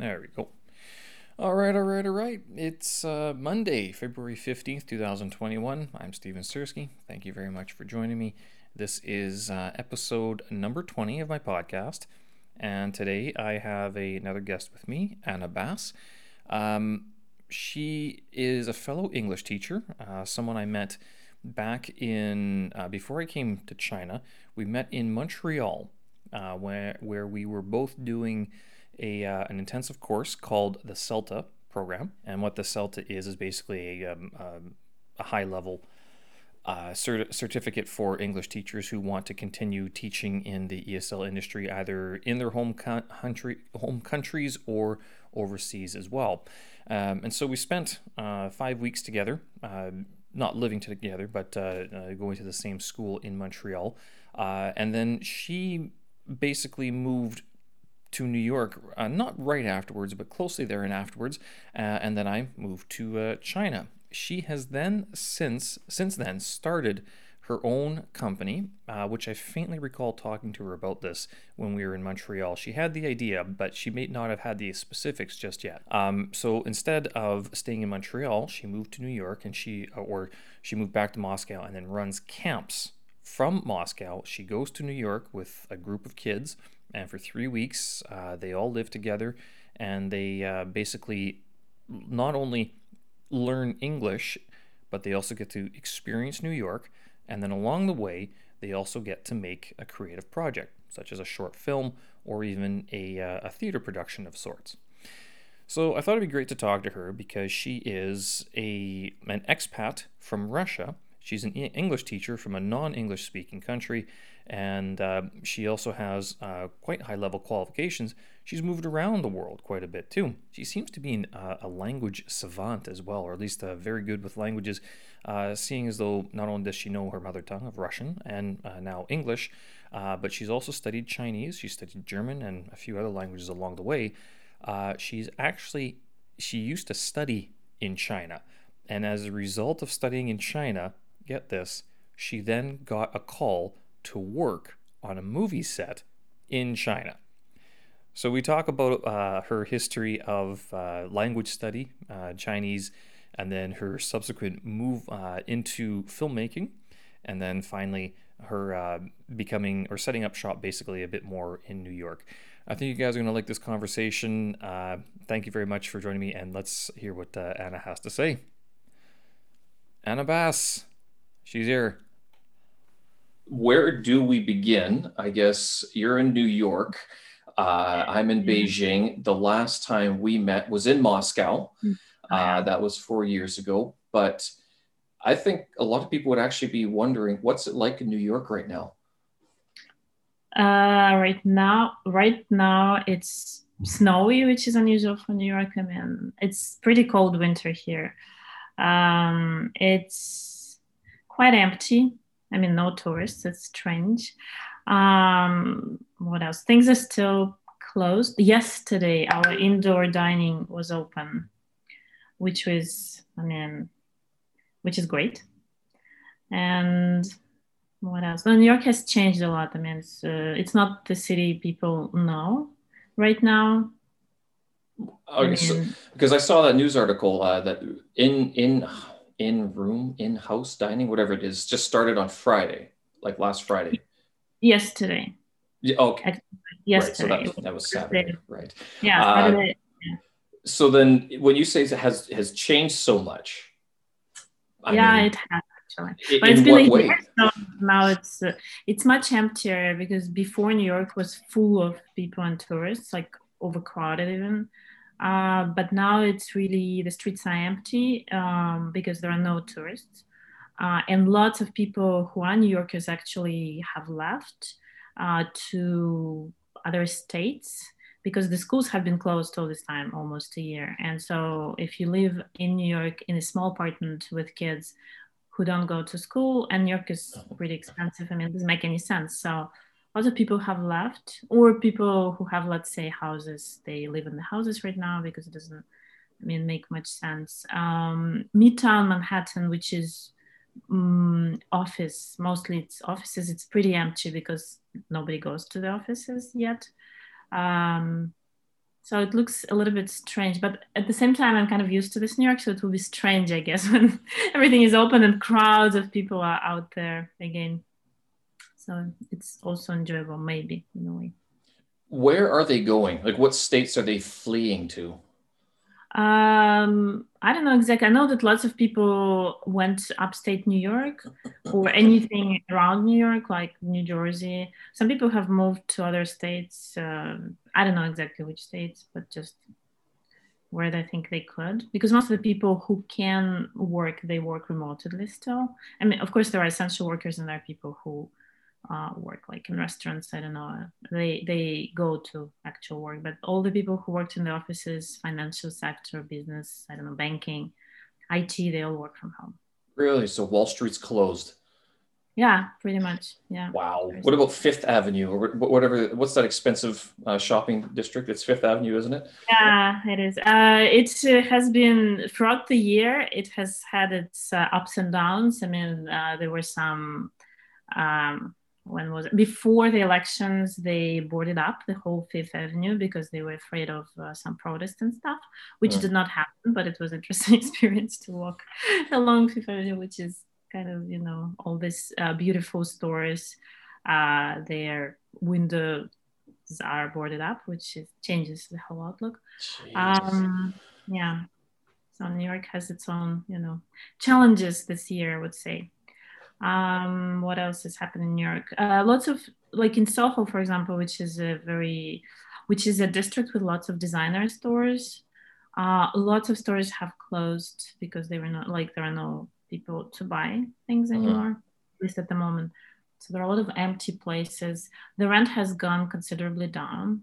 There we go. All right, all right, all right. It's uh, Monday, February 15th, 2021. I'm Steven Sirski. Thank you very much for joining me. This is uh, episode number 20 of my podcast. And today I have a, another guest with me, Anna Bass. Um, she is a fellow English teacher, uh, someone I met back in, uh, before I came to China. We met in Montreal, uh, where, where we were both doing a, uh, an intensive course called the CELTA program. And what the CELTA is, is basically a, um, um, a high level uh, cert- certificate for English teachers who want to continue teaching in the ESL industry, either in their home country, home countries, or overseas as well. Um, and so we spent uh, five weeks together, uh, not living together, but uh, uh, going to the same school in Montreal. Uh, and then she basically moved to New York, uh, not right afterwards, but closely there and afterwards, uh, and then I moved to uh, China. She has then since since then started her own company, uh, which I faintly recall talking to her about this when we were in Montreal. She had the idea, but she may not have had the specifics just yet. Um, so instead of staying in Montreal, she moved to New York, and she uh, or she moved back to Moscow, and then runs camps from Moscow. She goes to New York with a group of kids and for three weeks, uh, they all live together and they uh, basically not only learn English, but they also get to experience New York. And then along the way, they also get to make a creative project, such as a short film or even a, uh, a theater production of sorts. So I thought it'd be great to talk to her because she is a an expat from Russia. She's an English teacher from a non-English speaking country, and uh, she also has uh, quite high level qualifications. She's moved around the world quite a bit too. She seems to be an, uh, a language savant as well, or at least uh, very good with languages, uh, seeing as though not only does she know her mother tongue of Russian and uh, now English, but she's also studied Chinese, she studied German and a few other languages along the way. she's actually, she used to study in China. And as a result of studying in China, get this, she then got a call to work on a movie set in China. So we talk about uh, her history of uh, language study, uh, Chinese, and then her subsequent move uh, into filmmaking, and then finally her uh, becoming or setting up shop basically a bit more in New York. I think you guys are going to like this conversation. Uh, thank you very much for joining me, and let's hear what Anna has to say. Anna Bass, she's here where do we begin? I guess you're in New York. Uh, I'm in Beijing. The last time we met was in Moscow. Hmm. Uh, that was four years ago. But I think a lot of people would actually be wondering what's it like in New York right now? Uh, right now, right now it's snowy, which is unusual for New York. I mean, it's pretty cold winter here. Um, it's quite empty. I mean, no tourists. It's strange. Um, what else? Things are still closed. Yesterday, our indoor dining was open, which was, I mean, which is great. And what else? Well, New York has changed a lot. I mean, it's, uh, it's not the city people know right now. Okay, I mean, so, because I saw that news article uh, that in in in room, in house dining, whatever it is, just started on Friday, like last Friday. Yesterday. Yeah, okay. Yesterday. Right, so that, that was Saturday, right? Yeah, uh, yeah. So then, when you say it has has changed so much, I yeah, mean, it has actually. But it's been a year, so now it's uh, it's much emptier because before New York was full of people and tourists, like overcrowded even. Uh, but now it's really the streets are empty um, because there are no tourists. Uh, and lots of people who are New Yorkers actually have left uh, to other states because the schools have been closed all this time, almost a year. And so if you live in New York in a small apartment with kids who don't go to school, and New York is pretty expensive, I mean, it doesn't make any sense. So other people have left or people who have let's say houses they live in the houses right now because it doesn't I mean make much sense. Um, midtown manhattan which is um, office mostly it's offices it's pretty empty because nobody goes to the offices yet. Um, so it looks a little bit strange but at the same time i'm kind of used to this new york so it will be strange i guess when everything is open and crowds of people are out there again so it's also enjoyable maybe in a way where are they going like what states are they fleeing to um, I don't know exactly. I know that lots of people went upstate New York or anything around New York, like New Jersey. Some people have moved to other states. Um, I don't know exactly which states, but just where they think they could. Because most of the people who can work, they work remotely still. I mean, of course, there are essential workers and there are people who uh, work like in restaurants i don't know they they go to actual work but all the people who worked in the offices financial sector business i don't know banking it they all work from home. Really? So wall street's closed. Yeah pretty much. Yeah. Wow. What about fifth avenue or whatever what's that expensive uh, shopping district? It's fifth avenue isn't it? Yeah it is. Uh, it uh, has been throughout the year it has had its uh, ups and downs. I mean uh, there were some um, when was it? before the elections they boarded up the whole fifth avenue because they were afraid of uh, some protests and stuff which yeah. did not happen but it was an interesting experience to walk along fifth avenue which is kind of you know all these uh, beautiful stores uh, their windows are boarded up which is, changes the whole outlook um, yeah so new york has its own you know challenges this year i would say um, what else has happened in New York? Uh, lots of like in Soho, for example, which is a very, which is a district with lots of designer stores. Uh, lots of stores have closed because they were not like there are no people to buy things uh-huh. anymore, at least at the moment. So there are a lot of empty places. The rent has gone considerably down.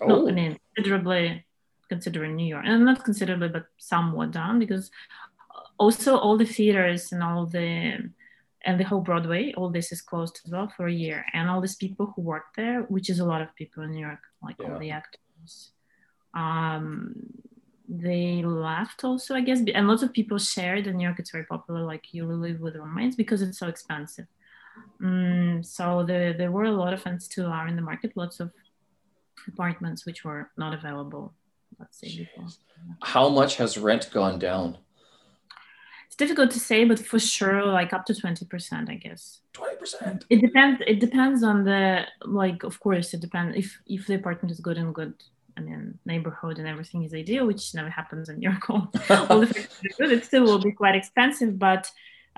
Oh. No, I mean considerably considering New York, and not considerably, but somewhat down because also all the theaters and all the and the whole Broadway, all this is closed as well for a year. And all these people who work there, which is a lot of people in New York, like yeah. all the actors, um, they left also, I guess. And lots of people shared in New York. It's very popular. Like you live with roommates because it's so expensive. Um, so the, there were a lot of friends too are in the market. Lots of apartments which were not available. Let's say before. How much has rent gone down? It's difficult to say, but for sure, like up to 20%, I guess. 20%. It depends. It depends on the, like, of course, it depends if, if the apartment is good and good. I mean, neighborhood and everything is ideal, which never happens in York. All the good. It still will be quite expensive, but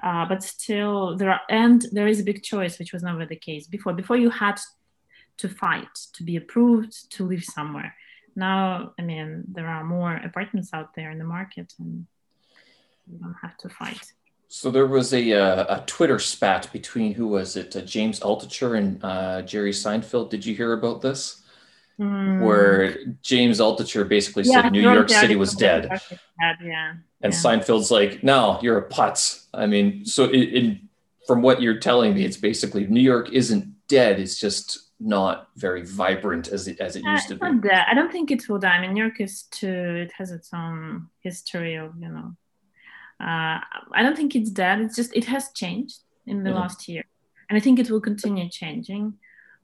uh, but still there are and there is a big choice, which was never the case before. Before you had to fight to be approved to live somewhere. Now, I mean, there are more apartments out there in the market, and you don't have to fight. So there was a uh, a Twitter spat between who was it? Uh, James Altucher and uh, Jerry Seinfeld. Did you hear about this? Mm. Where James Altucher basically yeah, said New York City was dead. dead. Yeah. And yeah. Seinfeld's like, no, you're a putz. I mean, so from what you're telling me, it's basically New York isn't dead. It's just not very vibrant as it as it used to be. I don't think it will die. I mean, New York is too. It has its own history of you know uh, I don't think it's dead. It's just it has changed in the yeah. last year, and I think it will continue changing.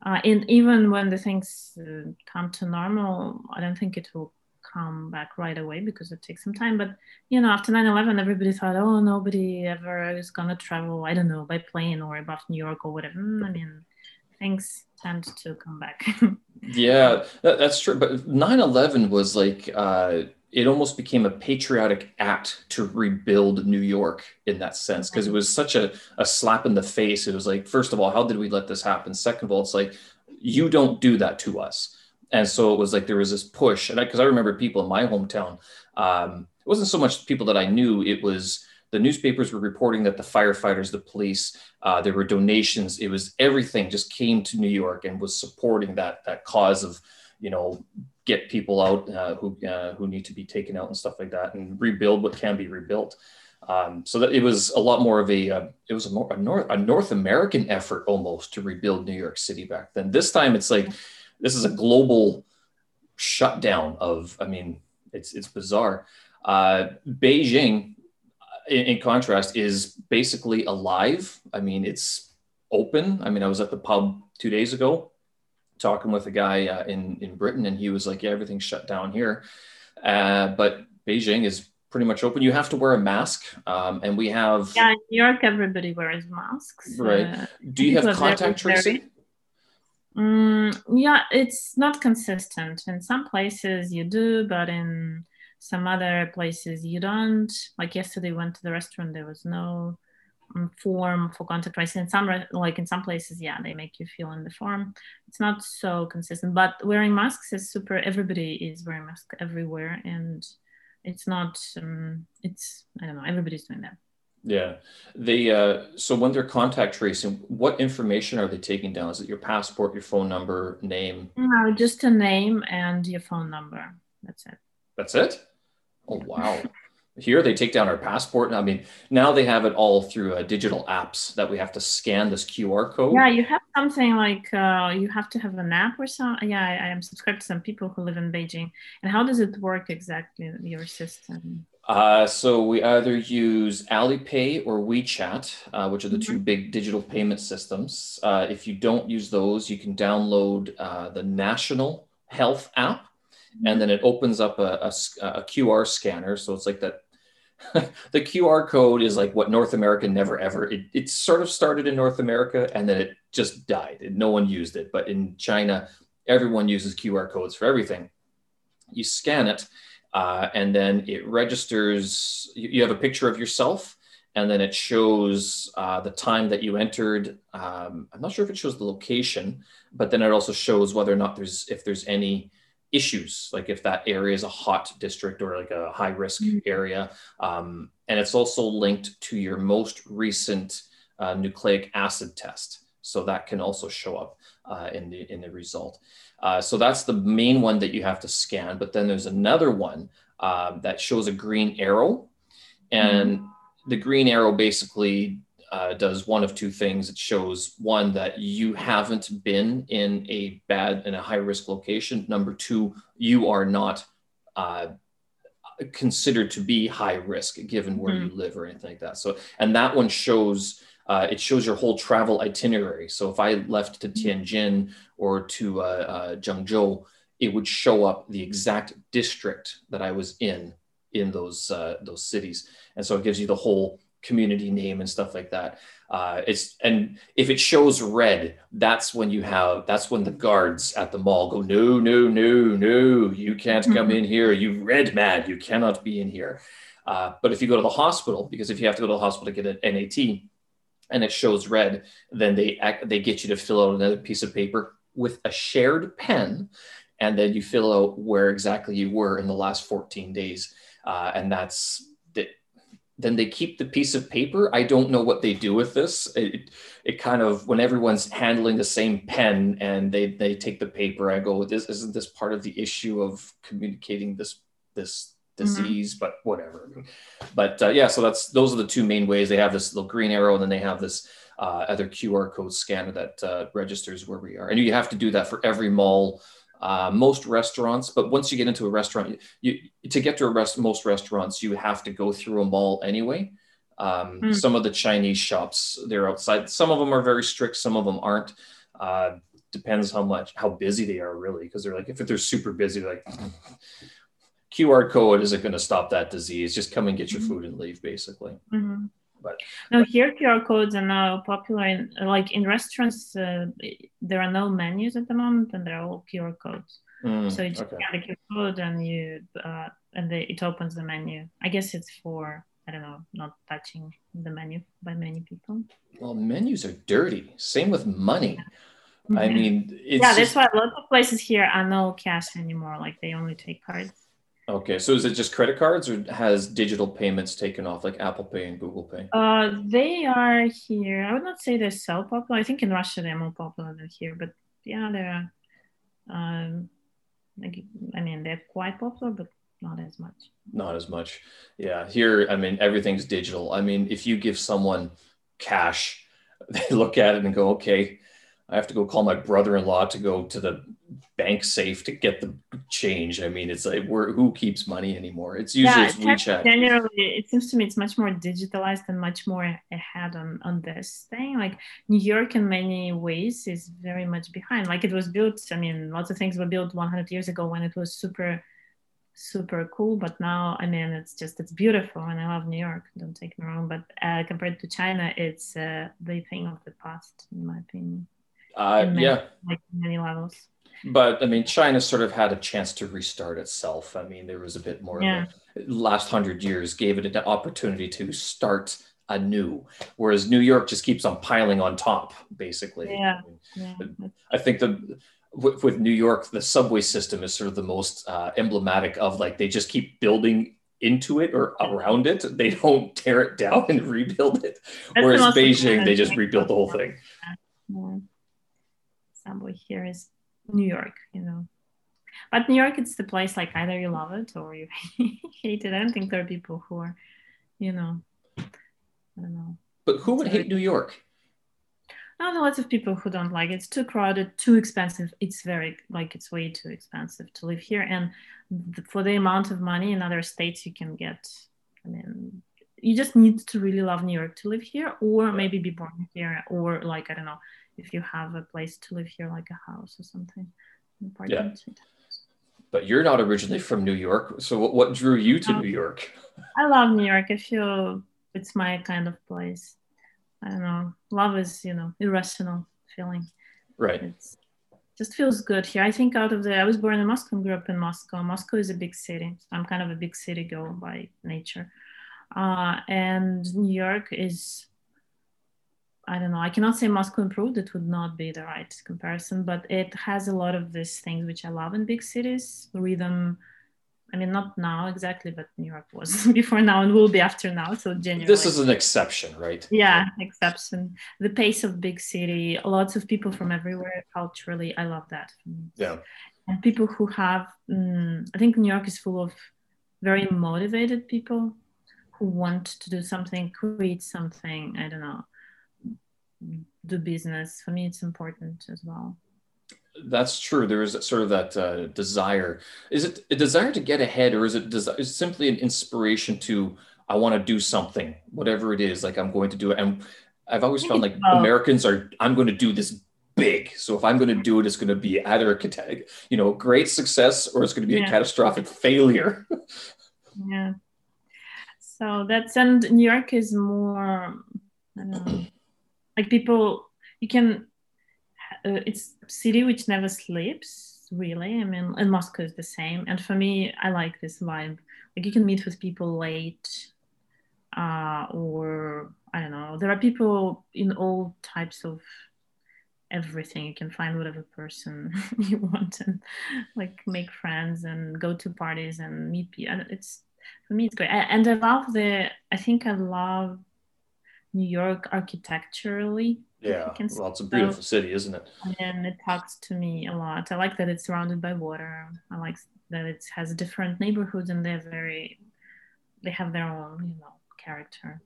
Uh, and even when the things uh, come to normal, I don't think it will come back right away because it takes some time. But you know, after 9/11, everybody thought, oh, nobody ever is gonna travel. I don't know by plane or above New York or whatever. Mm, I mean, things tend to come back. yeah, that, that's true. But 9/11 was like. Uh, it almost became a patriotic act to rebuild New York in that sense because it was such a, a slap in the face. It was like, first of all, how did we let this happen? Second of all, it's like, you don't do that to us. And so it was like there was this push. And because I, I, remember people in my hometown, um, it wasn't so much people that I knew, it was the newspapers were reporting that the firefighters, the police, uh, there were donations. It was everything just came to New York and was supporting that, that cause of, you know, get people out uh, who uh, who need to be taken out and stuff like that, and rebuild what can be rebuilt. Um, so that it was a lot more of a uh, it was a, more, a North a North American effort almost to rebuild New York City back then. This time it's like this is a global shutdown of I mean it's it's bizarre. Uh, Beijing, in, in contrast, is basically alive. I mean it's open. I mean I was at the pub two days ago talking with a guy uh, in in Britain, and he was like, "Yeah, everything's shut down here," uh, but Beijing is pretty much open. You have to wear a mask, um, and we have yeah, in New York, everybody wears masks. Right. Uh, Do you have contact tracing? Mm, yeah, it's not consistent. In some places you do, but in some other places you don't. Like yesterday, went to the restaurant. There was no form for contact tracing. In some, like in some places, yeah, they make you fill in the form. It's not so consistent. But wearing masks is super. Everybody is wearing masks everywhere, and it's not. Um, it's I don't know. Everybody's doing that. Yeah. They uh, so when they're contact tracing, what information are they taking down? Is it your passport, your phone number, name? No, just a name and your phone number. That's it. That's it? Oh wow. Here they take down our passport. I mean, now they have it all through uh, digital apps that we have to scan this QR code. Yeah, you have something like uh, you have to have an app or something. Yeah, I, I am subscribed to some people who live in Beijing. And how does it work exactly? Your system? Uh, so we either use Alipay or WeChat, uh, which are the two mm-hmm. big digital payment systems. Uh, if you don't use those, you can download uh, the National Health app, and then it opens up a, a, a QR scanner. So it's like that. the QR code is like what North America never ever. It, it sort of started in North America and then it just died. And no one used it. But in China, everyone uses QR codes for everything. You scan it uh, and then it registers, you have a picture of yourself, and then it shows uh, the time that you entered. Um, I'm not sure if it shows the location, but then it also shows whether or not there's, if there's any issues, like if that area is a hot district or like a high risk mm-hmm. area. Um, and it's also linked to your most recent uh, nucleic acid test. So that can also show up uh, in the in the result. Uh, so that's the main one that you have to scan. But then there's another one uh, that shows a green arrow, and mm-hmm. the green arrow basically uh, does one of two things. It shows one that you haven't been in a bad in a high risk location. Number two, you are not uh, considered to be high risk given where mm-hmm. you live or anything like that. So, and that one shows uh, it shows your whole travel itinerary. So if I left to Tianjin or to uh, uh, Zhengzhou, it would show up the exact district that I was in in those uh, those cities, and so it gives you the whole community name and stuff like that. Uh, it's and if it shows red, that's when you have that's when the guards at the mall go no no no no you can't come in here you red mad you cannot be in here. Uh, but if you go to the hospital, because if you have to go to the hospital to get an NAT, and it shows red, then they act, they get you to fill out another piece of paper with a shared pen, and then you fill out where exactly you were in the last 14 days, uh, and that's that. Then they keep the piece of paper. I don't know what they do with this. It, it kind of when everyone's handling the same pen and they they take the paper. I go, this isn't this part of the issue of communicating this this Mm-hmm. disease, mm-hmm. but whatever. But uh, yeah, so that's those are the two main ways. They have this little green arrow, and then they have this uh, other QR code scanner that uh, registers where we are. And you have to do that for every mall, uh, most restaurants. But once you get into a restaurant, you, to get to a rest, most restaurants, you have to go through a mall anyway. Um, mm. Some of the Chinese shops, they're outside. Some of them are very strict. Some of them aren't. Uh, depends how much how busy they are really because they're like if they're super busy like QR code isn't going to stop that disease. Just come and get your mm-hmm. food and leave, basically. Mm-hmm. But no, here QR codes are now popular. In, like in restaurants, uh, there are no menus at the moment, and they're all QR codes. Mm, so you just okay. scan the QR code, and you uh, and they, it opens the menu. I guess it's for I don't know, not touching the menu by many people. Well, menus are dirty. Same with money. Yeah. I mean, yeah, that's just... why a lot of places here are no cash anymore. Like they only take cards. Okay, so is it just credit cards or has digital payments taken off like Apple Pay and Google Pay? Uh, they are here. I would not say they're so popular. I think in Russia they're more popular than here, but yeah, they're. Um, like, I mean, they're quite popular, but not as much. Not as much. Yeah, here, I mean, everything's digital. I mean, if you give someone cash, they look at it and go, okay, I have to go call my brother-in-law to go to the bank safe to get the change. I mean, it's like where who keeps money anymore? It's usually yeah, WeChat. Generally, it seems to me it's much more digitalized and much more ahead on on this thing. Like New York, in many ways, is very much behind. Like it was built. I mean, lots of things were built 100 years ago when it was super super cool but now i mean it's just it's beautiful and i love new york don't take me wrong but uh, compared to china it's uh, the thing of the past in my opinion uh, many, yeah like many levels but I mean, China sort of had a chance to restart itself. I mean, there was a bit more. Yeah. last hundred years gave it an opportunity to start anew, whereas New York just keeps on piling on top, basically. Yeah. I, mean, yeah. I think the with, with, New York, the subway system is sort of the most uh, emblematic of like they just keep building into it or around it. They don't tear it down and rebuild it. That's Whereas Beijing, they just rebuild the whole thing. Yeah. Subway here is New York, you know. But New York, it's the place like either you love it or you hate it. I don't think there are people who are, you know, I don't know. But who would hate New York? I know lots of people who don't like it. It's too crowded, too expensive. It's very like it's way too expensive to live here, and for the amount of money in other states you can get, I mean, you just need to really love New York to live here, or maybe be born here, or like I don't know, if you have a place to live here, like a house or something. Important. Yeah. But you're not originally from New York. So what, what drew you to New York? I love New York. I feel it's my kind of place. I don't know. Love is, you know, irrational feeling. Right. It's just feels good here. I think out of the I was born in Moscow and grew up in Moscow. Moscow is a big city. I'm kind of a big city girl by nature. Uh, and New York is I don't know. I cannot say Moscow improved. It would not be the right comparison, but it has a lot of these things which I love in big cities. Rhythm. I mean, not now exactly, but New York was before now and will be after now. So genuinely, this is an exception, right? Yeah, exception. The pace of big city, lots of people from everywhere. Culturally, I love that. Yeah. And people who have, um, I think New York is full of very motivated people who want to do something, create something. I don't know do business. For me it's important as well. That's true. There is sort of that uh, desire. Is it a desire to get ahead or is it it, is simply an inspiration to i want to do something whatever it is like i'm going to do it? And i've always found like americans are i'm going to do this big. So if i'm going to do it it's going to be either a you know great success or it's going to be yeah. a catastrophic failure. Yeah. So that's and new york is more I don't know, like people you can uh, it's city which never sleeps really. I mean and moscow is the same. And for me i like this vibe. Like you can meet with people late uh, or i don't know. There are people in all types of everything. You can find whatever person you want and like make friends and go to parties and meet people it's for me it's great. And i love the i think i love New York architecturally. Yeah, well, it's a beautiful city, isn't it? And it talks to me a lot. I like that it's surrounded by water. I like that it has different neighborhoods and they're very, they have their own, you know, character.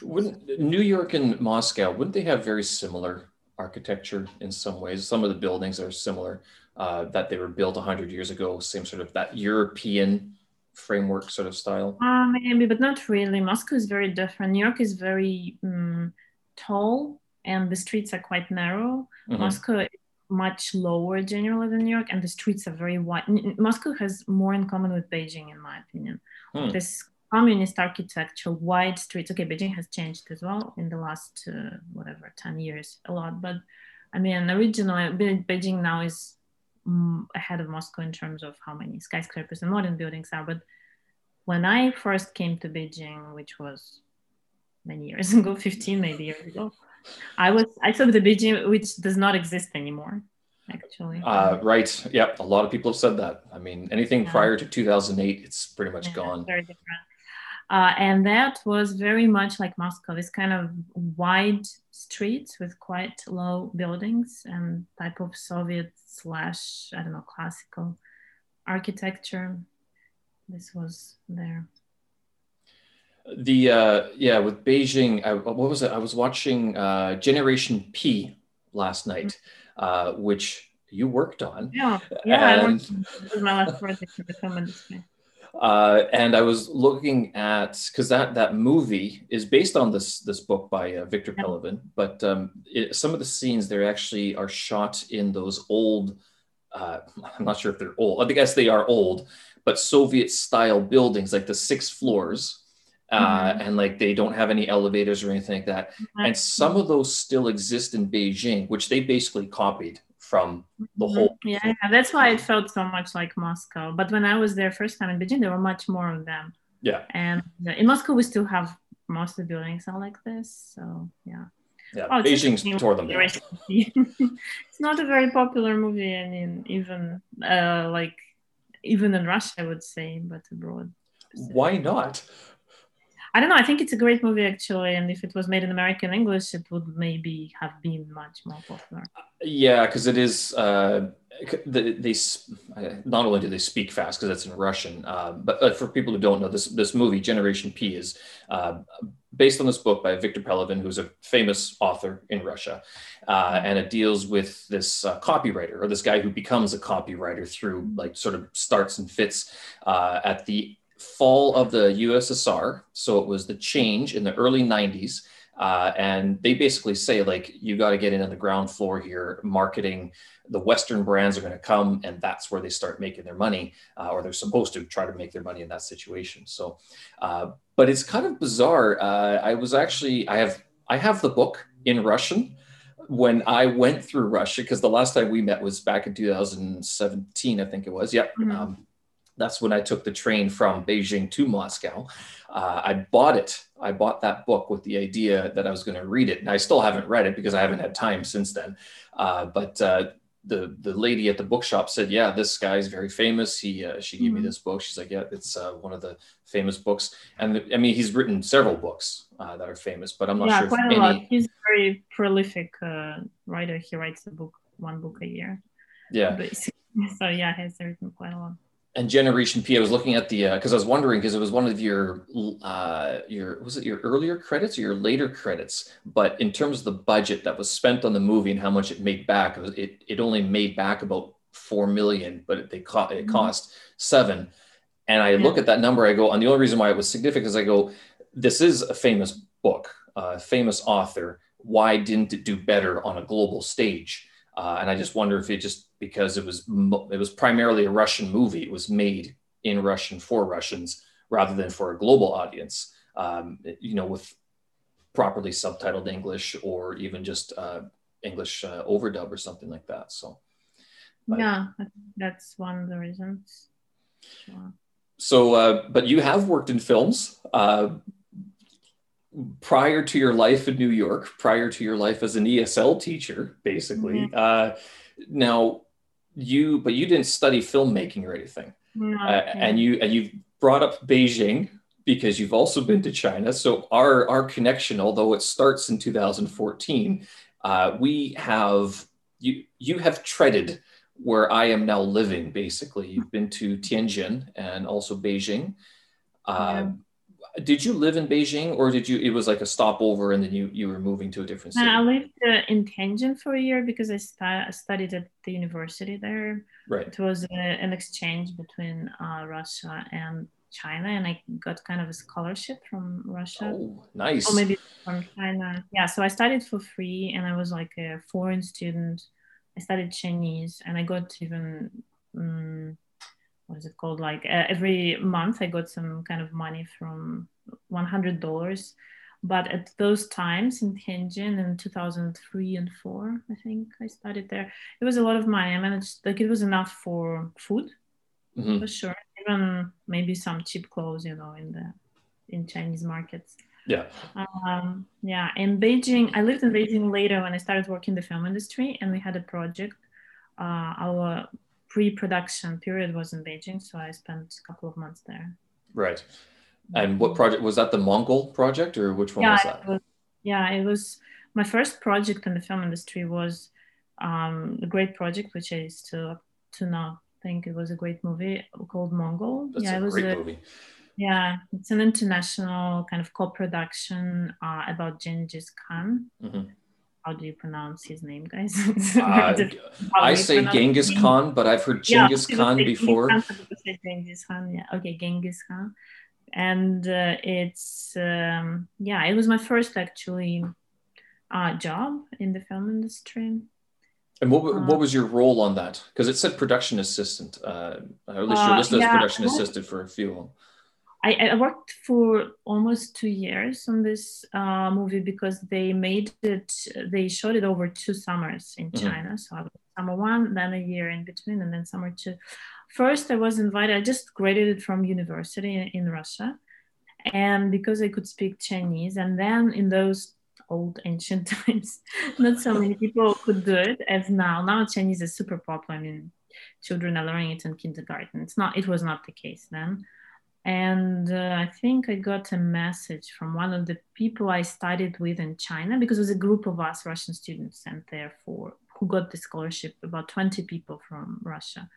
Wouldn't New York and Moscow wouldn't they have very similar architecture in some ways? Some of the buildings are similar uh, that they were built hundred years ago. Same sort of that European framework sort of style? Uh, maybe, but not really. Moscow is very different. New York is very um, tall and the streets are quite narrow. Mm-hmm. Moscow is much lower generally than New York, and the streets are very wide. Moscow has more in common with Beijing, in my opinion. Hmm. This communist architecture, wide streets. Okay, Beijing has changed as well in the last uh, whatever ten years, a lot. But I mean, originally Beijing now is ahead of Moscow in terms of how many skyscrapers and modern buildings are. But when I first came to Beijing, which was many years ago, 15 maybe years ago, I was I saw the Beijing which does not exist anymore. Actually, uh, right. Yep. A lot of people have said that. I mean, anything yeah. prior to 2008, it's pretty much yeah, gone. Very different. Uh, and that was very much like Moscow, this kind of wide streets with quite low buildings and type of Soviet slash, I don't know, classical architecture. This was there. The, uh, yeah, with Beijing, I, what was it? I was watching uh, Generation P last night, uh, which you worked on. Yeah, yeah, and, I worked my last project in the film industry. Uh, and I was looking at because that that movie is based on this this book by uh, Viktor yeah. Pelevin, but um, it, some of the scenes there actually are shot in those old. Uh, I'm not sure if they're old. I guess they are old, but Soviet style buildings, like the six floors, uh, mm-hmm. and like they don't have any elevators or anything like that. Mm-hmm. And some of those still exist in Beijing, which they basically copied from the mm-hmm. whole. Yeah, that's why it felt so much like Moscow. But when I was there first time in Beijing, there were much more of them. Yeah. And in Moscow, we still have most of the buildings are like this. So yeah. Yeah, oh, Beijing tore them down. it's not a very popular movie, I mean, even uh, like even in Russia, I would say, but abroad. Why not? I don't know. I think it's a great movie actually, and if it was made in American English, it would maybe have been much more popular. Yeah, because it is. Uh, they, they, not only do they speak fast because it's in Russian, uh, but uh, for people who don't know, this this movie Generation P is uh, based on this book by Viktor Pelevin, who's a famous author in Russia, uh, and it deals with this uh, copywriter or this guy who becomes a copywriter through like sort of starts and fits uh, at the fall of the USSR. So it was the change in the early 90s. Uh, and they basically say, like, you got to get in on the ground floor here. Marketing, the Western brands are going to come, and that's where they start making their money, uh, or they're supposed to try to make their money in that situation. So, uh, but it's kind of bizarre. Uh, I was actually, I have, I have the book in Russian when I went through Russia, because the last time we met was back in 2017, I think it was. Yep. Mm-hmm. Um, that's when I took the train from Beijing to Moscow. Uh, I bought it. I bought that book with the idea that I was going to read it, and I still haven't read it because I haven't had time since then. Uh, but uh, the the lady at the bookshop said, "Yeah, this guy's very famous." He uh, she gave mm-hmm. me this book. She's like, "Yeah, it's uh, one of the famous books." And the, I mean, he's written several books uh, that are famous, but I'm not yeah, sure. quite a any... lot. He's a very prolific writer. He writes a book, one book a year. Yeah. Basically. So yeah, he's written quite a lot and Generation P, I was looking at the because uh, I was wondering because it was one of your uh, your was it your earlier credits or your later credits? But in terms of the budget that was spent on the movie and how much it made back, it was, it, it only made back about four million, but it, they co- it mm-hmm. cost seven. And I look at that number, I go, and the only reason why it was significant is I go, this is a famous book, a famous author. Why didn't it do better on a global stage? Uh, and I just wonder if it just because it was it was primarily a Russian movie. It was made in Russian for Russians rather than for a global audience. Um, you know, with properly subtitled English or even just uh, English uh, overdub or something like that. So, but, yeah, that's one of the reasons. Sure. So, uh, but you have worked in films. Prior to your life in New York, prior to your life as an ESL teacher, basically. Mm-hmm. Uh, now, you but you didn't study filmmaking or anything, no, uh, and you and you've brought up Beijing because you've also been to China. So our our connection, although it starts in 2014, uh, we have you you have treaded where I am now living. Basically, you've been to Tianjin and also Beijing. Yeah did you live in Beijing or did you it was like a stopover and then you you were moving to a different city? I lived uh, in Tianjin for a year because I st- studied at the university there. Right. It was a, an exchange between uh, Russia and China and I got kind of a scholarship from Russia. Oh, nice. Or maybe from China. Yeah, so I studied for free and I was like a foreign student. I studied Chinese and I got even um, what is it called? Like uh, every month, I got some kind of money from one hundred dollars. But at those times in Tianjin in 2003 and four, I think I studied there. It was a lot of money. I managed like it was enough for food, mm-hmm. for sure. Even maybe some cheap clothes, you know, in the in Chinese markets. Yeah. Um, yeah. In Beijing, I lived in Beijing later when I started working in the film industry, and we had a project. Uh, our pre-production period was in Beijing, so I spent a couple of months there. Right. And what project was that? The Mongol project, or which one yeah, was that? It was, yeah, it was my first project in the film industry. Was um, a great project, which I to to now think it was a great movie called Mongol. That's yeah, a it was great a, movie. Yeah, it's an international kind of co-production uh, about Genghis Khan. Mm-hmm how do you pronounce his name, guys? uh, I say Genghis Khan, but I've heard Genghis yeah, Khan before. Genghis Khan, yeah. Okay, Genghis Khan. And uh, it's, um, yeah, it was my first actually uh, job in the film industry. And what, what uh, was your role on that? Because it said production assistant. Uh, at least you're uh, listed yeah, as production assistant for a few. I, I, worked for almost two years on this uh, movie because they made it, they shot it over two summers in mm-hmm. China. So I was summer one, then a year in between, and then summer two. First, I was invited, I just graduated from university in, in Russia. And because I could speak Chinese, and then in those old ancient times, not so many people could do it as now. Now Chinese is super popular. I mean, children are learning it in kindergarten. It's not, it was not the case then and uh, I think I got a message from one of the people I studied with in China because it was a group of us Russian students sent there for who got the scholarship. About 20 people from Russia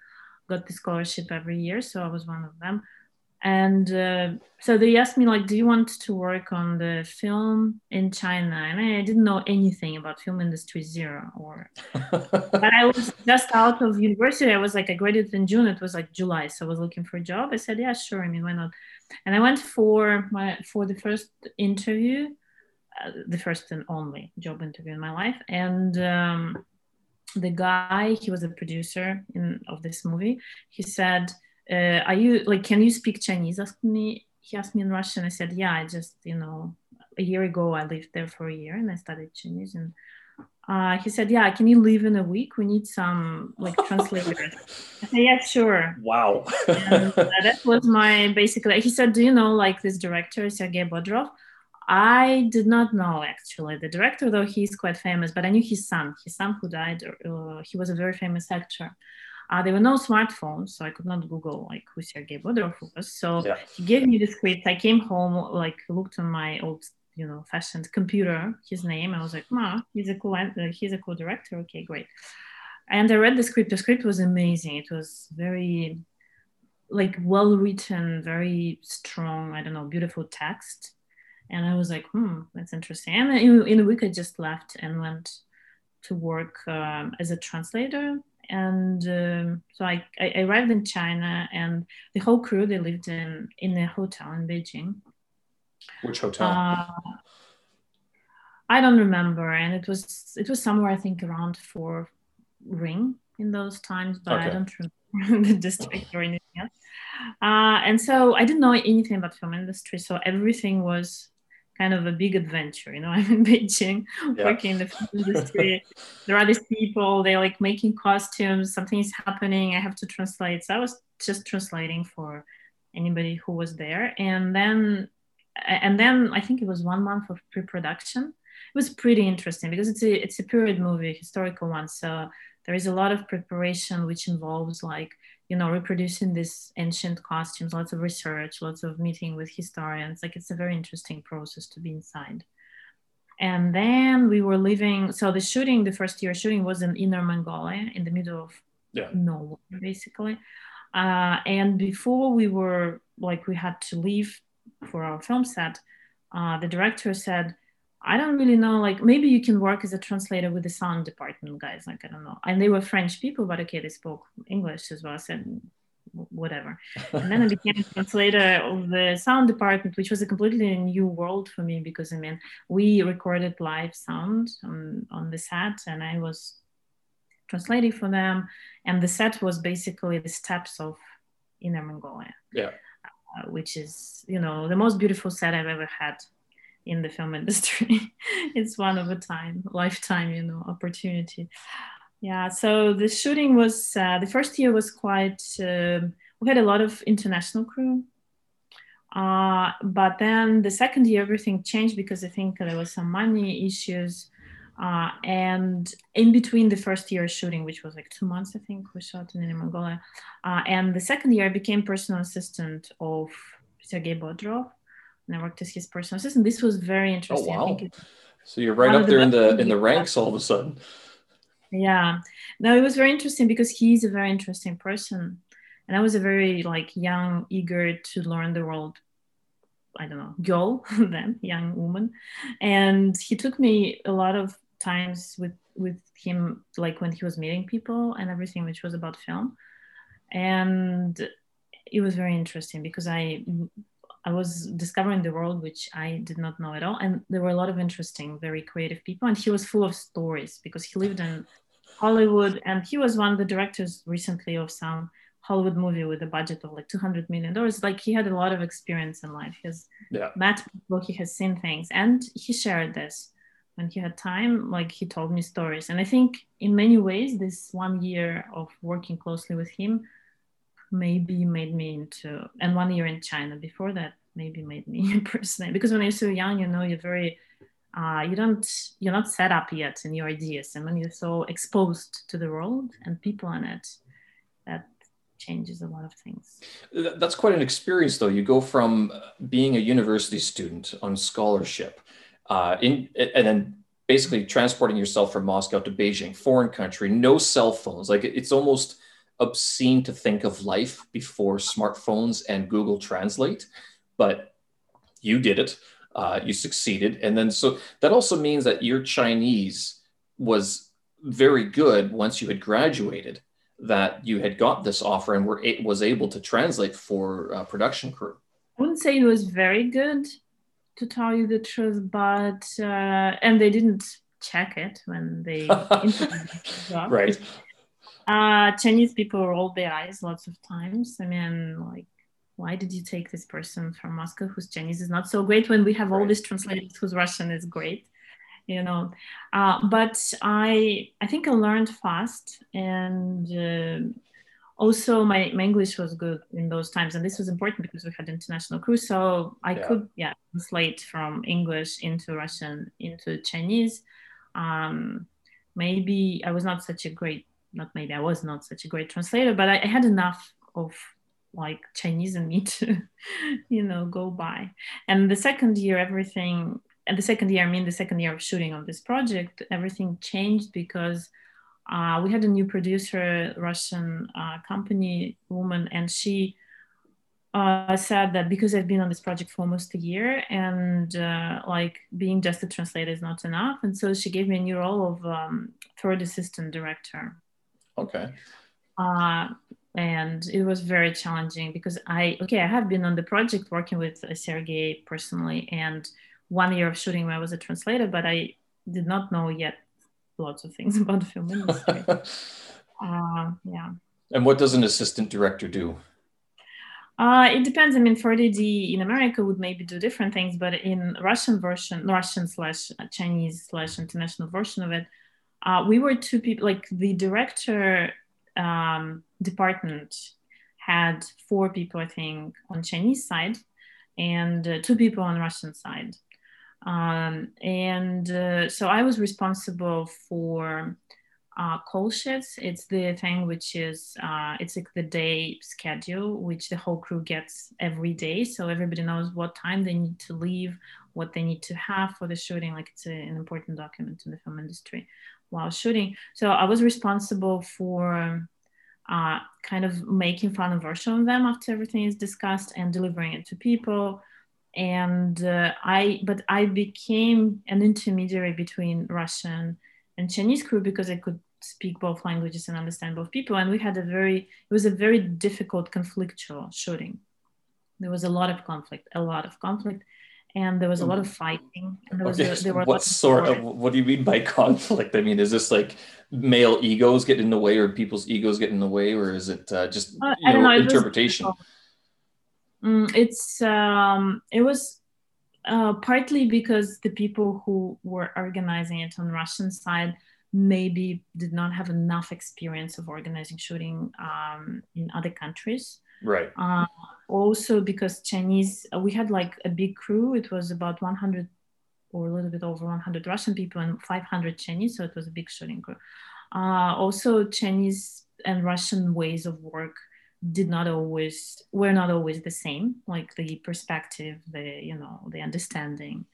got the scholarship every year, so I was one of them and uh, so they asked me like do you want to work on the film in china? And i didn't know anything about film industry zero or but i was just out of university. I was like i graduated in june. It was like july. So i was looking for a job. I said yeah sure. I mean why not? And i went for my for the first interview uh, the first and only job interview in my life. And um, the guy he was a producer in, of this movie. He said uh, are you like can you speak chinese? Asked me he asked me in russian. I said yeah i just you know a year ago i lived there for a year and i studied chinese and uh, he said yeah can you leave in a week? We need some like translators i said yeah sure. Wow. And, uh, that was my basically he said do you know like this director sergei bodrov? I did not know actually the director, though he's quite famous, but I knew his son. His son who died, uh, he was a very famous actor. Uh, there were no smartphones, so I could not Google like who Sergei Bodrov was. So yeah. he gave me the script. I came home, like looked on my old, you know, fashioned computer, his name. I was like, "Ma, he's a cool, uh, he's a cool director. Okay, great." And I read the script. The script was amazing. It was very, like, well written, very strong. I don't know, beautiful text. And I was like, "Hmm, that's interesting." And in, in a week, I just left and went to work um, as a translator and um, so I, I, arrived in China, and the whole crew they lived in in a hotel in Beijing. Which hotel? Uh, I don't remember, and it was it was somewhere I think around Four Ring in those times, but okay. I don't remember the district or anything else. Uh, and so I didn't know anything about film industry, so everything was kind of a big adventure. You know, I'm in Beijing yeah. working in the film industry. there are these people, they're like making costumes, something is happening, I have to translate. So I was just translating for anybody who was there. And then and then I think it was one month of pre-production. It was pretty interesting because it's a it's a period movie, historical one. So there is a lot of preparation which involves like you know reproducing these ancient costumes lots of research lots of meeting with historians like it's a very interesting process to be inside and then we were living so the shooting the first year shooting was in inner mongolia in the middle of yeah. nowhere basically uh, and before we were like we had to leave for our film set uh, the director said I don't really know. Like maybe you can work as a translator with the sound department guys. Like I don't know. And they were French people, but okay, they spoke English as well. Said whatever. And then I became a translator of the sound department, which was a completely new world for me because I mean we recorded live sound on on the set, and I was translating for them. And the set was basically the steppes of Inner Mongolia. Yeah. Uh, which is you know the most beautiful set I've ever had in the film industry. it's one of a time, lifetime, you know, opportunity. Yeah. So the shooting was uh, the first year was quite. Uh, we had a lot of international crew. Uh, but then the second year, everything changed because I think there was some money issues. Uh, and in between the first year shooting, which was like two months, I think we shot in Mongolia, uh, and the second year, I became personal assistant of Sergei Bodrov, and I worked as his personal assistant. This was very oh, interesting. Oh wow! So you're right up there the in the in the ranks all of a sudden. Yeah, no, it was very interesting because he's a very interesting person, and I was a very like young, eager to learn the world. I don't know, girl then, young woman, and he took me a lot of times with with him like when he was meeting people and everything which was about film and it was very interesting because i i was discovering the world which i did not know at all and there were a lot of interesting very creative people and he was full of stories because he lived in hollywood and he was one of the directors recently of some hollywood movie with a budget of like 200 million dollars. Like he had a lot of experience in life. He has yeah. met people he has seen things and he shared this. When he had time like he told me stories and i think in many ways this one year of working closely with him maybe made me into and one year in china before that maybe made me personally because when you're so young you know you're very uh, you don't you're not set up yet in your ideas. And when you're so exposed to the world and people in it that changes a lot of things. That's quite an experience though. You go from being a university student on scholarship uh, in and then basically transporting yourself from Moscow to Beijing, foreign country, no cell phones. Like it's almost obscene to think of life before smartphones and Google Translate, but you did it. Uh, you succeeded, and then so that also means that your Chinese was very good once you had graduated. That you had got this offer and were it was able to translate for uh, production crew. I wouldn't say it was very good to tell you the truth, but uh, and they didn't check it when they the right. Uh, Chinese people roll their eyes lots of times. I mean, like, why did you take this person from Moscow whose Chinese is not so great when we have all these translators whose Russian is great? You know, uh, but I I think I learned fast and. Uh, also my, my english was good in those times and this was important because we had international crew so i yeah. could yeah translate from english into russian into chinese um, maybe i was not such a great not maybe i was not such a great translator but i, I had enough of like chinese in me to you know go by and the second year everything and the second year i mean the second year of shooting on this project everything changed because uh, we had a new producer, Russian uh, company woman, and she uh, said that because I've been on this project for almost a year and uh, like being just a translator is not enough. And so she gave me a new role of um, third assistant director. Okay. Uh, and it was very challenging because I, okay, I have been on the project working with uh, Sergey personally and one year of shooting when I was a translator, but I did not know yet lots of things about the film industry. uh, yeah. And what does an assistant director do? Uh, it depends. I mean, for AD in America would maybe do different things, but in Russian version, Russian slash Chinese slash international version of it, uh, we were two people. Like the director um, department had four people, I think, on Chinese side, and uh, two people on Russian side. Um, and uh, so I was responsible for uh, call sheets. It's the thing which is uh, it's like the day schedule which the whole crew gets every day, so everybody knows what time they need to leave, what they need to have for the shooting. Like it's a, an important document in the film industry while shooting. So I was responsible for. Uh, kind of making final version of them after everything is discussed and delivering it to people and uh, I but I became an intermediary between Russian and Chinese crew because I could speak both languages and understand both people and we had a very it was a very difficult conflictual shooting there was a lot of conflict a lot of conflict and there was a lot of fighting and there was okay. a, there were what sort of what do you mean by conflict i mean is this like male egos get in the way or people's egos get in the way or is it uh, just uh, know, know, interpretation Mm, it's um, it was uh, partly because the people who were organizing it on Russian side maybe did not have enough experience of organizing shooting um, in other countries. Right. Uh, also because Chinese, uh, we had like a big crew. It was about 100 or a little bit over 100 Russian people and 500 Chinese, so it was a big shooting crew. Uh, also, Chinese and Russian ways of work did not always were not always the same like the perspective the you know the understanding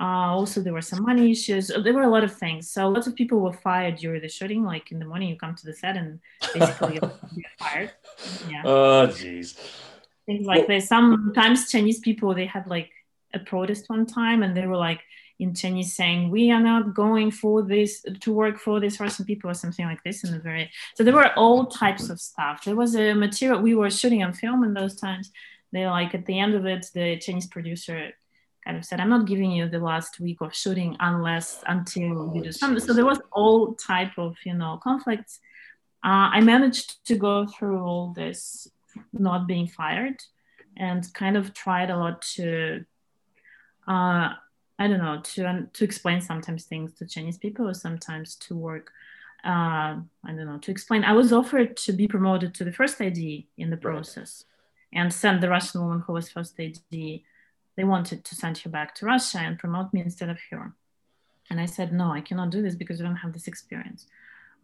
uh, also there were some money issues there were a lot of things so lots of people were fired during the shooting like in the morning you come to the set and basically you're fired yeah oh jeez things like well, this sometimes chinese people they had like a protest one time and they were like in Chinese saying, "We are not going for this to work for this Russian people" or something like this. In the very so there were all types of stuff. There was a material we were shooting on film in those times. They like at the end of it, the Chinese producer kind of said, "I'm not giving you the last week of shooting unless until you do something." So there was all type of you know conflicts. Uh, I managed to go through all this, not being fired, and kind of tried a lot to. Uh, I don't know to to explain sometimes things to Chinese people or sometimes to work. Uh, I don't know to explain. I was offered to be promoted to the first AD in the process, right. and sent the Russian woman who was first AD. They wanted to send her back to Russia and promote me instead of her, and I said no, I cannot do this because I don't have this experience.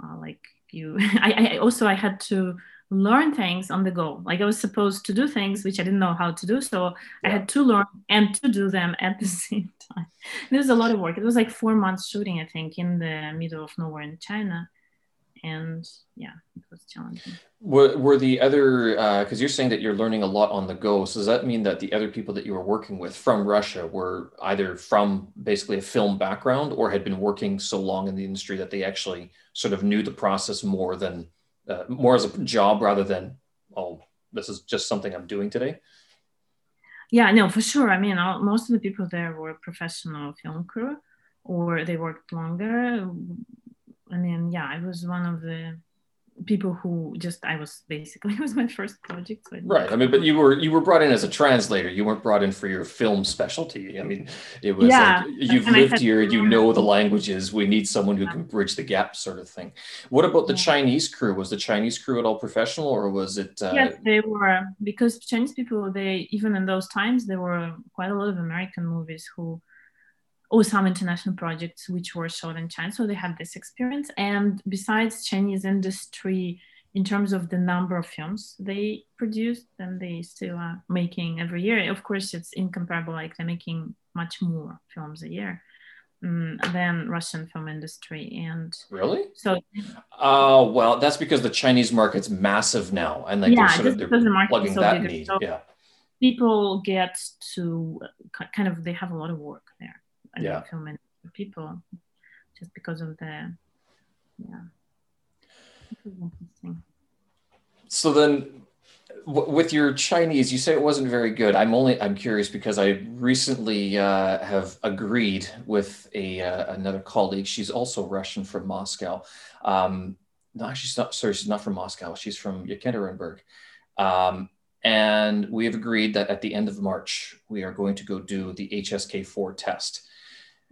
Uh, like you, I, I also I had to learn things on the go. Like I was supposed to do things which I didn't know how to do. So yeah. I had to learn and to do them at the same time. It was a lot of work. It was like four months shooting, I think, in the middle of nowhere in China. And yeah, it was challenging. Were, were the other, because uh, you're saying that you're learning a lot on the go. So does that mean that the other people that you were working with from Russia were either from basically a film background or had been working so long in the industry that they actually sort of knew the process more than uh, more as a job rather than oh this is just something i'm doing today yeah no for sure i mean all, most of the people there were professional film crew or they worked longer i mean yeah i was one of the people who just I was basically it was my first project. So right. I mean, but you were you were brought in as a translator. You weren't brought in for your film specialty. I mean, it was yeah, like you've lived here, you know the languages. We need someone who can bridge the gap, sort of thing. What about the yeah. Chinese crew? Was the Chinese crew at all professional, or was it? Uh... Yes, they were because Chinese people. They even in those times there were quite a lot of American movies who or some international projects which were shot in China. So they had this experience. And besides Chinese industry, in terms of the number of films they produced and they still are making every year, of course, it's incomparable. Like they're making much more films a year um, than Russian film industry. And really, so oh uh, well, that's because the Chinese market's massive now, and like yeah, they're sort of they're the plugging so that need. So yeah, people get to kind of they have a lot of work there yeah. many people just because of the yeah. Interesting. So then with your chinese you say it wasn't very good. I'm only i'm curious because i recently uh, have agreed with a uh, another colleague. She's also russian from moscow. Um, no she's not sorry she's not from moscow. She's from yekaterinburg. Um, and we have agreed that at the end of march we are going to go do the hsk4 test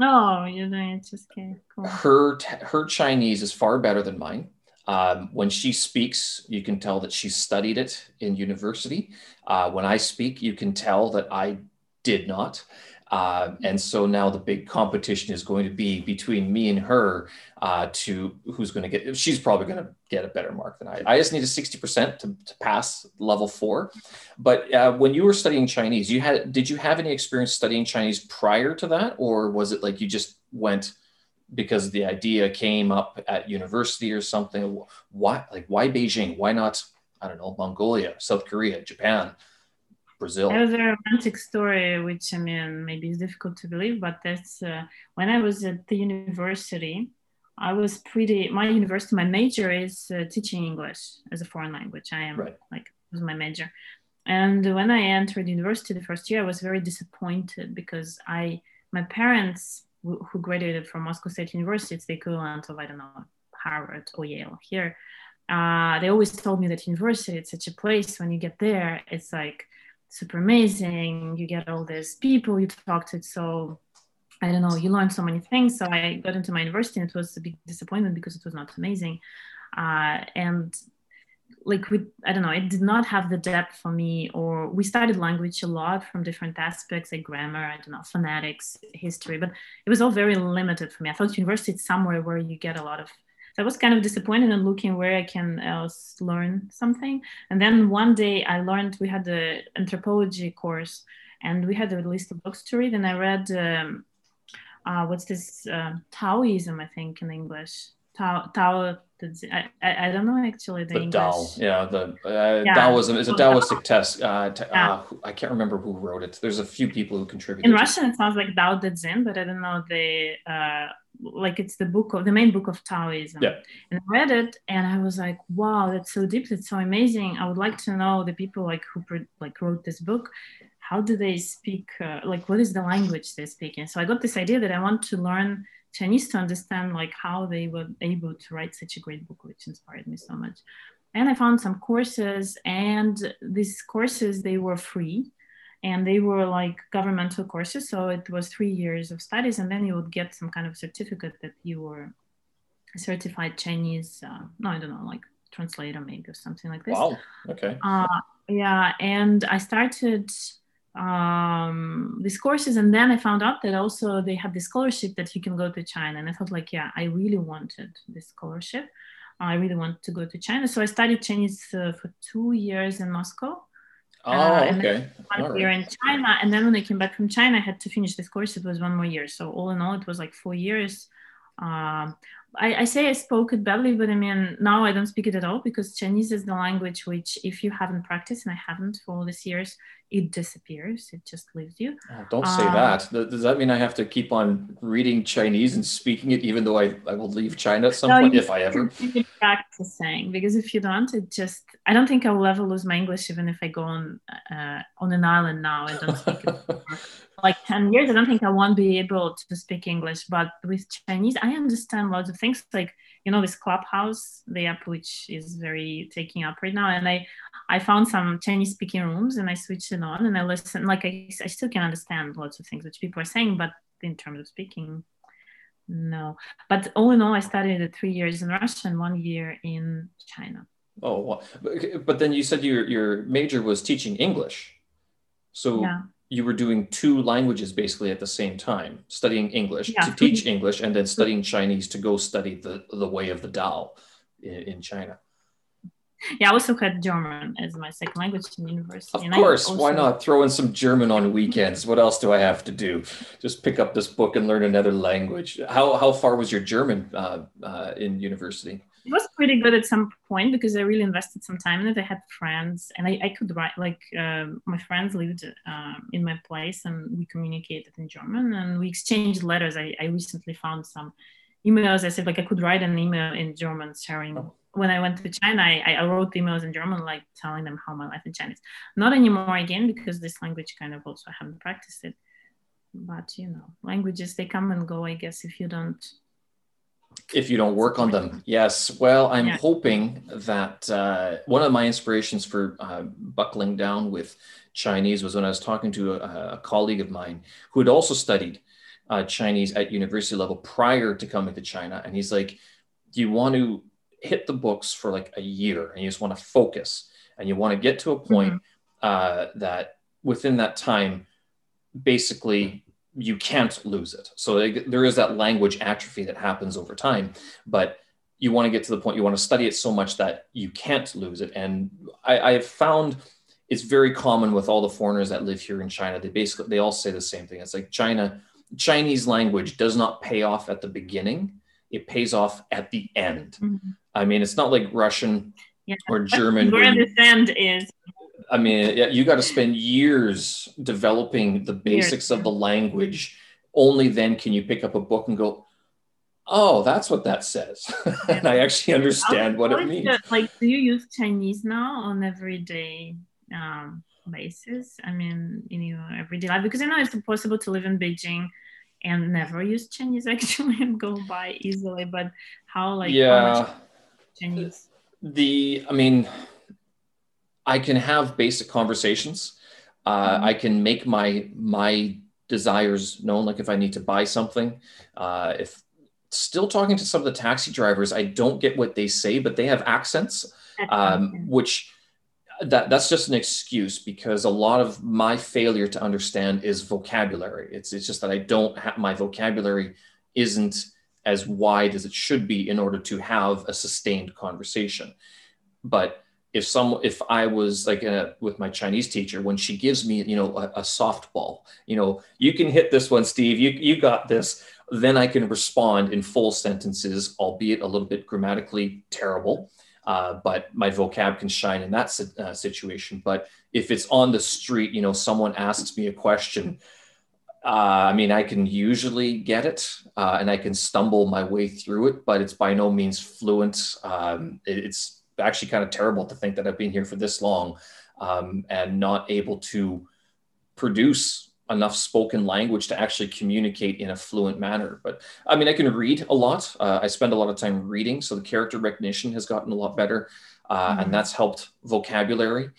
Oh, you're doing HSK. Cool. Her her Chinese is far better than mine. Um, when she speaks, you can tell that she studied it in university. Uh, when I speak, you can tell that I did not. Uh, and so now the big competition is going to be between me and her uh, to who's going to get, she's probably going to get a better mark than I. I just need a 60% to, to pass level four. But uh, when you were studying Chinese, you had, did you have any experience studying Chinese prior to that? Or was it like you just went because the idea came up at university or something? Why, like, why Beijing? Why not, I don't know, Mongolia, South Korea, Japan? Brazil. It was a romantic story, which I mean, maybe is difficult to believe, but that's uh, when I was at the university. I was pretty. My university, my major is uh, teaching English as a foreign language. I am right. like was my major, and when I entered university the first year, I was very disappointed because I, my parents who graduated from Moscow State University, it's the equivalent of I don't know Harvard or Yale here. Uh, they always told me that university it's such a place when you get there it's like super amazing. You get all these people you talk to. So I don't know, you learn so many things. So I got into my university and it was a big disappointment because it was not amazing. Uh, and like we, I don't know, it did not have the depth for me. Or we studied language a lot from different aspects, like grammar, I don't know, phonetics, history, but it was all very limited for me. I thought university is somewhere where you get a lot of so I was kind of disappointed in looking where I can else learn something. And then one day I learned we had the anthropology course and we had a list of books to read. And I read, um, uh, what's this, uh, Taoism, I think, in English. Tao, Tao, I, I, don't know actually the, the English. Dao, yeah, the uh, yeah. Taoism is a Taoistic test. Uh, t- yeah. uh, I can't remember who wrote it. There's a few people who contributed. In Russian, it sounds like Dao De Jing, but I don't know the uh, like it's the book of the main book of Taoism. Yeah. And I read it, and I was like, wow, that's so deep. that's so amazing. I would like to know the people like who like wrote this book. How do they speak? Uh, like, what is the language they're speaking? So I got this idea that I want to learn Chinese to understand like how they were able to write such a great book, which inspired me so much. And I found some courses, and these courses they were free, and they were like governmental courses. So it was three years of studies, and then you would get some kind of certificate that you were a certified Chinese. Uh, no, I don't know, like translator maybe or something like this. Wow. Okay. Uh, yeah, and I started um, these courses and then i found out that also they had this scholarship that you can go to china and i thought like yeah i really wanted this scholarship i really want to go to china so i studied chinese uh, for two years in moscow oh uh, okay. one All year right. in china and then when i came back from china i had to finish this course. It was one more year. So all in all it was like four years. Um, I, I, say I spoke it badly, but I mean, now I don't speak it at all because Chinese is the language which, if you haven't practiced, and I haven't for all these years, it disappears. It just leaves you. Oh, don't say um, that. Does that mean I have to keep on reading Chinese and speaking it, even though I, I will leave China at some no, point, if I ever? Practicing because if you don't, it just, I don't think I will ever lose my English, even if I go on, uh, on an island now. I don't speak it like 10 years, I don't think I won't be able to speak English. But with Chinese, I understand lots of things like, you know, this Clubhouse, the app which is very taking up right now. And I, I found some Chinese speaking rooms and I switched it on and I listen. Like I, I still can understand lots of things which people are saying, but in terms of speaking, no. But all in all, I studied three years in Russia and one year in China. Oh, but then you said your your major was teaching English. So yeah you were doing two languages basically at the same time, studying English yeah. to teach English and then studying Chinese to go study the, the way of the Tao in, in China. Yeah, I also had German as my second language in university. Of course, also... why not throw in some German on weekends? What else do I have to do? Just pick up this book and learn another language. How how far was your German uh, uh, in university? It was pretty good at some point because I really invested some time in it. I had friends, and I, I could write like uh, my friends lived uh, in my place, and we communicated in German, and we exchanged letters. I, I recently found some emails. I said like I could write an email in German, sharing. Oh. When I went to China, I, I wrote emails in German, like telling them how my life in China is. Not anymore again because this language kind of also I haven't practiced it. But you know, languages they come and go. I guess if you don't if you don't work on them yes well i'm yeah. hoping that uh, one of my inspirations for uh, buckling down with chinese was when i was talking to a, a colleague of mine who had also studied uh, chinese at university level prior to coming to china and he's like do you want to hit the books for like a year and you just want to focus and you want to get to a point mm-hmm. that within that time basically you can't lose it. So there is that language atrophy that happens over time, but you want to get to the point you want to study it so much that you can't lose it. And I, I have found it's very common with all the foreigners that live here in China. They basically they all say the same thing. It's like China, Chinese language does not pay off at the beginning; it pays off at the end. Mm-hmm. I mean, it's not like Russian yeah. or German. Where the end is I mean, you got to spend years developing the basics of the language. Only then can you pick up a book and go, "Oh, that's what that says," and I actually understand what it means. like, do you use Chinese now on everyday um, basis? I mean, in your everyday life, because I know it's impossible to live in Beijing and never use Chinese actually and go by easily. But how, like, yeah, how Chinese? The, I mean I can have basic conversations. Uh, mm-hmm. I can make my my desires known. Like if I need to buy something, uh, if still talking to some of the taxi drivers, I don't get what they say, but they have accents, um, which that that's just an excuse because a lot of my failure to understand is vocabulary. It's it's just that I don't have my vocabulary isn't as wide as it should be in order to have a sustained conversation. But if some if i was like a, with my chinese teacher when she gives me you know a, a softball you know you can hit this one steve you, you got this then I can respond in full sentences, albeit a little bit grammatically terrible. Uh, but my vocab can shine in that uh, situation. But if it's on the street, you know, someone asks me a question, uh, I mean, I can usually get it uh, and I can stumble my way through it, but it's by no means fluent. Um, it, it's actually kind of terrible to think that I've been here for this long um, and not able to produce enough spoken language to actually communicate in a fluent manner. But I mean, I can read a lot. Uh, I spend a lot of time reading, so the character recognition has gotten a lot better, uh, mm-hmm. and that's helped vocabulary.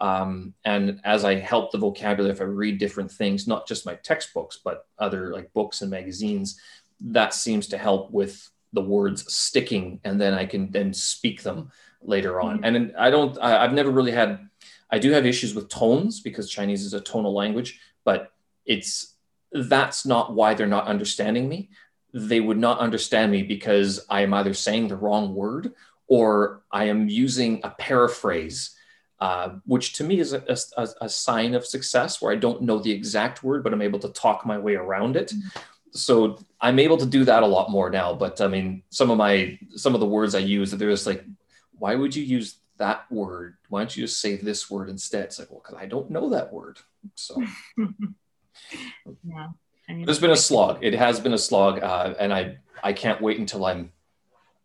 Um, and as I help the vocabulary, if I read different things, not just my textbooks, but other like books and magazines, that seems to help with the words sticking, and then I can then speak them later on. Mm-hmm. And I don't, I, I've never really had. I do have issues with tones because Chinese is a tonal language, but it's that's not why they're not understanding me. They would not understand me because I am either saying the wrong word or I am using a paraphrase, uh, which to me is a, a, a, sign of success where I don't know the exact word, but I'm able to talk my way around it. Mm-hmm. So I'm able to do that a lot more now. But I mean, some of my some of the words I use, that there's like, why would you use that word? Why don't you just say this word instead? It's like, well, because I don't know that word. So yeah. It's been a slog. It has been a slog, uh, and I I can't wait until I'm.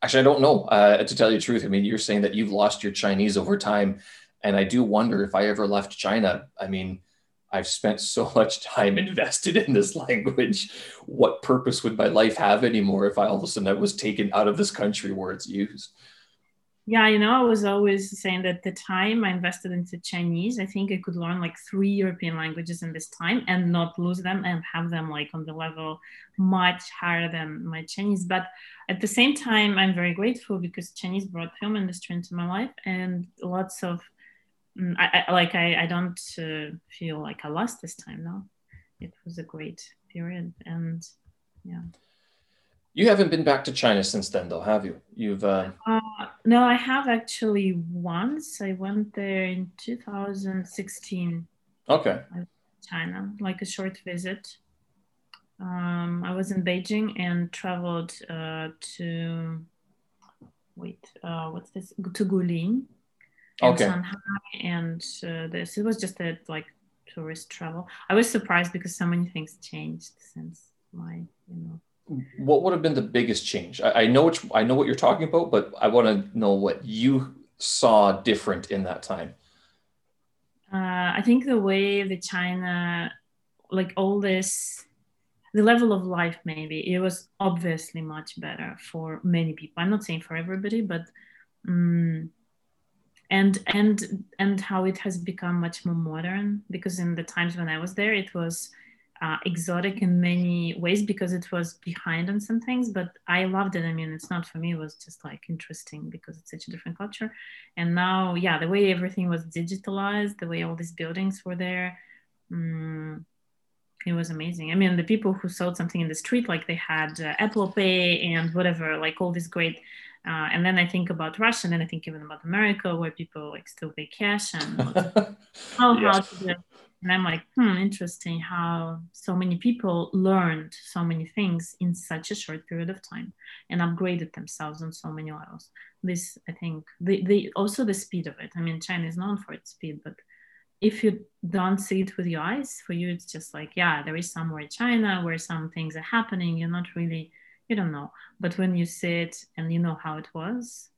Actually, I don't know. Uh, to tell you the truth, I mean, you're saying that you've lost your Chinese over time, and I do wonder if I ever left China. I mean, I've spent so much time invested in this language. What purpose would my life have anymore if I all of a sudden I was taken out of this country where it's used? Yeah you know i was always saying that the time i invested into chinese i think i could learn like three european languages in this time and not lose them and have them like on the level much higher than my chinese. But at the same time i'm very grateful because chinese brought film industry into my life and lots of mm, I, I, like I, I don't uh, feel like i lost this time no. It was a great period and yeah you haven't been back to China since then, though, have you? You've uh... Uh, no, I have actually once. I went there in 2016. Okay. China, like a short visit. Um, I was in Beijing and traveled uh, to wait, uh, what's this? To Guilin, and okay. Shanghai, and uh, this. It was just a like tourist travel. I was surprised because so many things changed since my you know what would have been the biggest change? I, I know which I know what you're talking about, but I want to know what you saw different in that time. Uh, I think the way the China, like all this, the level of life maybe it was obviously much better for many people. I'm not saying for everybody, but um, and and and how it has become much more modern because in the times when I was there, it was uh, exotic in many ways because it was behind on some things but i loved it. I mean it's not for me it was just like interesting because it's such a different culture. And now yeah the way everything was digitalized the way all these buildings were there um, it was amazing. I mean the people who sold something in the street like they had uh, apple pay and whatever like all these great uh, and then I think about Russia, and then I think even about America, where people like still pay cash and how, to do and I'm like, hmm, interesting how so many people learned so many things in such a short period of time and upgraded themselves on so many levels. This, I think, the, the also the speed of it. I mean, China is known for its speed, but if you don't see it with your eyes, for you, it's just like, yeah, there is somewhere China where some things are happening. You're not really, you don't know. But when you see it and you know how it was,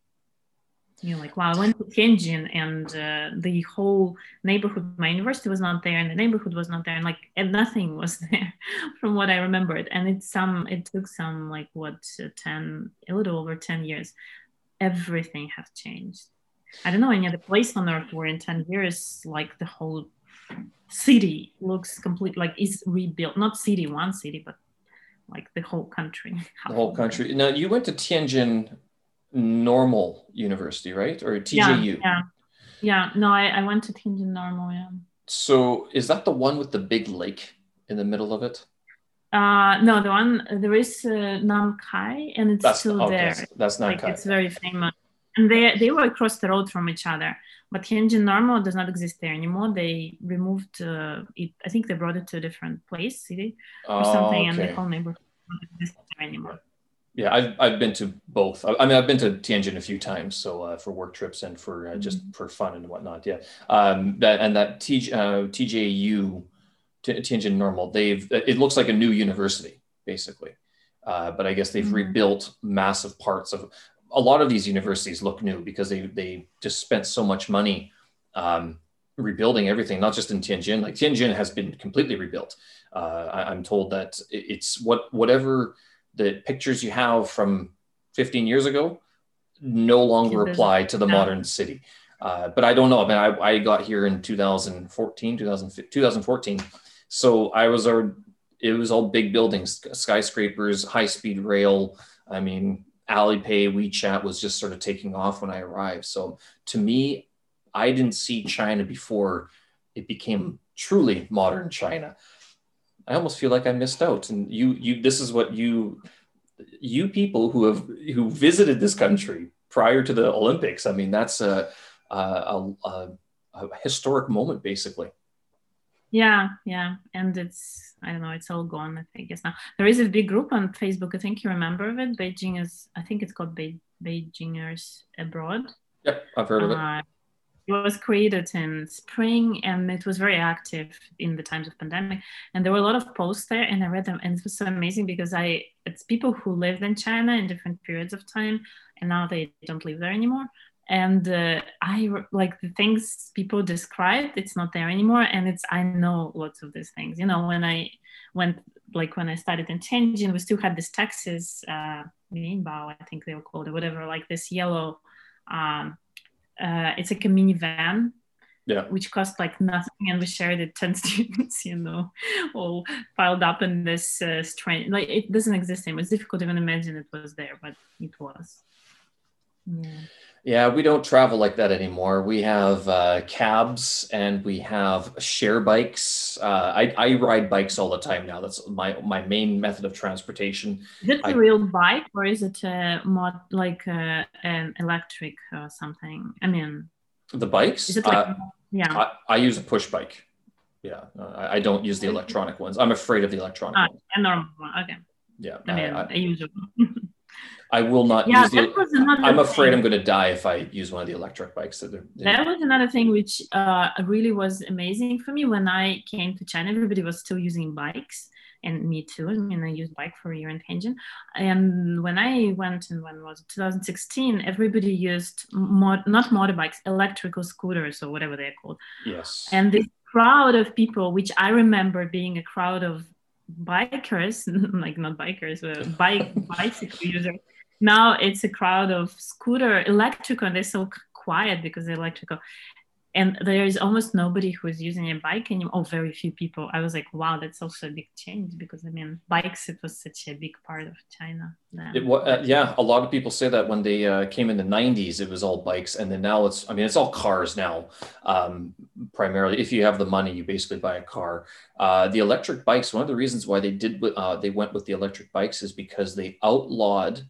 you're like, wow, I went to Tianjin and uh, the whole neighborhood, my university was not there and the neighborhood was not there and like, and nothing was there from what I remembered. And it's some, it took some like what, uh, 10, a little over 10 years. Everything has changed. I don't know any other place on earth where in 10 years, like the whole city looks complete, like is rebuilt, not city, one city, but like the whole country. The whole country. Now you went to Tianjin normal university, right? Or TJU? Yeah, yeah. yeah. No, I, I went to Tianjin Normal, yeah. So is that the one with the big lake in the middle of it? Uh, no, the one there is uh, Nankai, and it's that's, still okay, there. That's Nankai. Like, it's very famous, and they they were across the road from each other. But Tianjin Normal does not exist there anymore. They removed uh, it. I think they brought it to a different place, city, or oh, something, okay. and the whole neighborhood exists there anymore. Yeah, I've, I've been to both. I, I mean, I've been to Tianjin a few times, so uh, for work trips and for uh, just mm-hmm. for fun and whatnot. Yeah, um, that and that T, uh, TJU, Tianjin Normal, they've it looks like a new university basically, uh, but I guess they've mm-hmm. rebuilt massive parts of. A lot of these universities look new because they they just spent so much money um, rebuilding everything, not just in Tianjin. Like Tianjin has been completely rebuilt. Uh, I, am told that it's what whatever the pictures you have from 15 years ago no longer apply to the modern city. Uh, but I don't know. I mean, I, I got here in 2014, 2014. So I was, our, it was all big buildings, skyscrapers, high speed rail. I mean, Alipay, WeChat was just sort of taking off when I arrived. So to me, I didn't see China before it became truly modern China. I almost feel like I missed out. And you, you, this is what you, you people who have who visited this country prior to the Olympics. I mean, that's a, a, a, a historic moment, basically. Yeah, yeah, and it's I don't know, it's all gone. I guess now there is a big group on Facebook. I think you remember of it. Beijing is, I think it's called Be- Beijingers Abroad. Yep, I've heard of it. Uh, It was created in spring and it was very active in the times of pandemic. And there were a lot of posts there and i read them and it was so amazing because i it's people who lived in china in different periods of time and now they don't live there anymore. And uh, i like the things people described it's not there anymore and it's i know lots of these things. You know when i went like when i started in Tianjin, we still had this taxis uh i think they were called or whatever like this yellow um, uh, it's like a minivan yeah. which cost like nothing and we shared it 10 students you know all piled up in this uh, strange like it doesn't exist anymore it's difficult to even imagine it was there but it was yeah yeah, we don't travel like that anymore. We have uh, cabs and we have share bikes. Uh, I, I ride bikes all the time now. That's my my main method of transportation. Is it a real bike or is it a mod like a, uh, an electric or something? I mean, the bikes. Is it like, uh, yeah, I, I, use a push bike. Yeah, I, I, don't use the electronic ones. I'm afraid of the electronic. Ah, ones. a normal one. Okay. Yeah, I mean, I, I use it. I will not yeah, use the. I'm afraid thing. I'm going to die if I use one of the electric bikes. That, are, that was another thing which uh, really was amazing for me when I came to China. Everybody was still using bikes, and me too. I mean, I used bike for a year in Tianjin. And when I went, and when was it, 2016, everybody used mod, not motorbikes, electrical scooters or whatever they're called. Yes. And this crowd of people, which I remember being a crowd of bikers, like not bikers, but bike bicycle users now it's a crowd of scooter electrical and they're so quiet because they're electrical. And there is almost nobody who is using a bike anymore. Oh very few people. I was like wow that's also a big change because i mean bikes it was such a big part of china it, uh, yeah a lot of people say that when they uh, came in the 90s it was all bikes and then now it's i mean it's all cars now um, primarily. If you have the money you basically buy a car. Uh, the electric bikes one of the reasons why they did uh, they went with the electric bikes is because they outlawed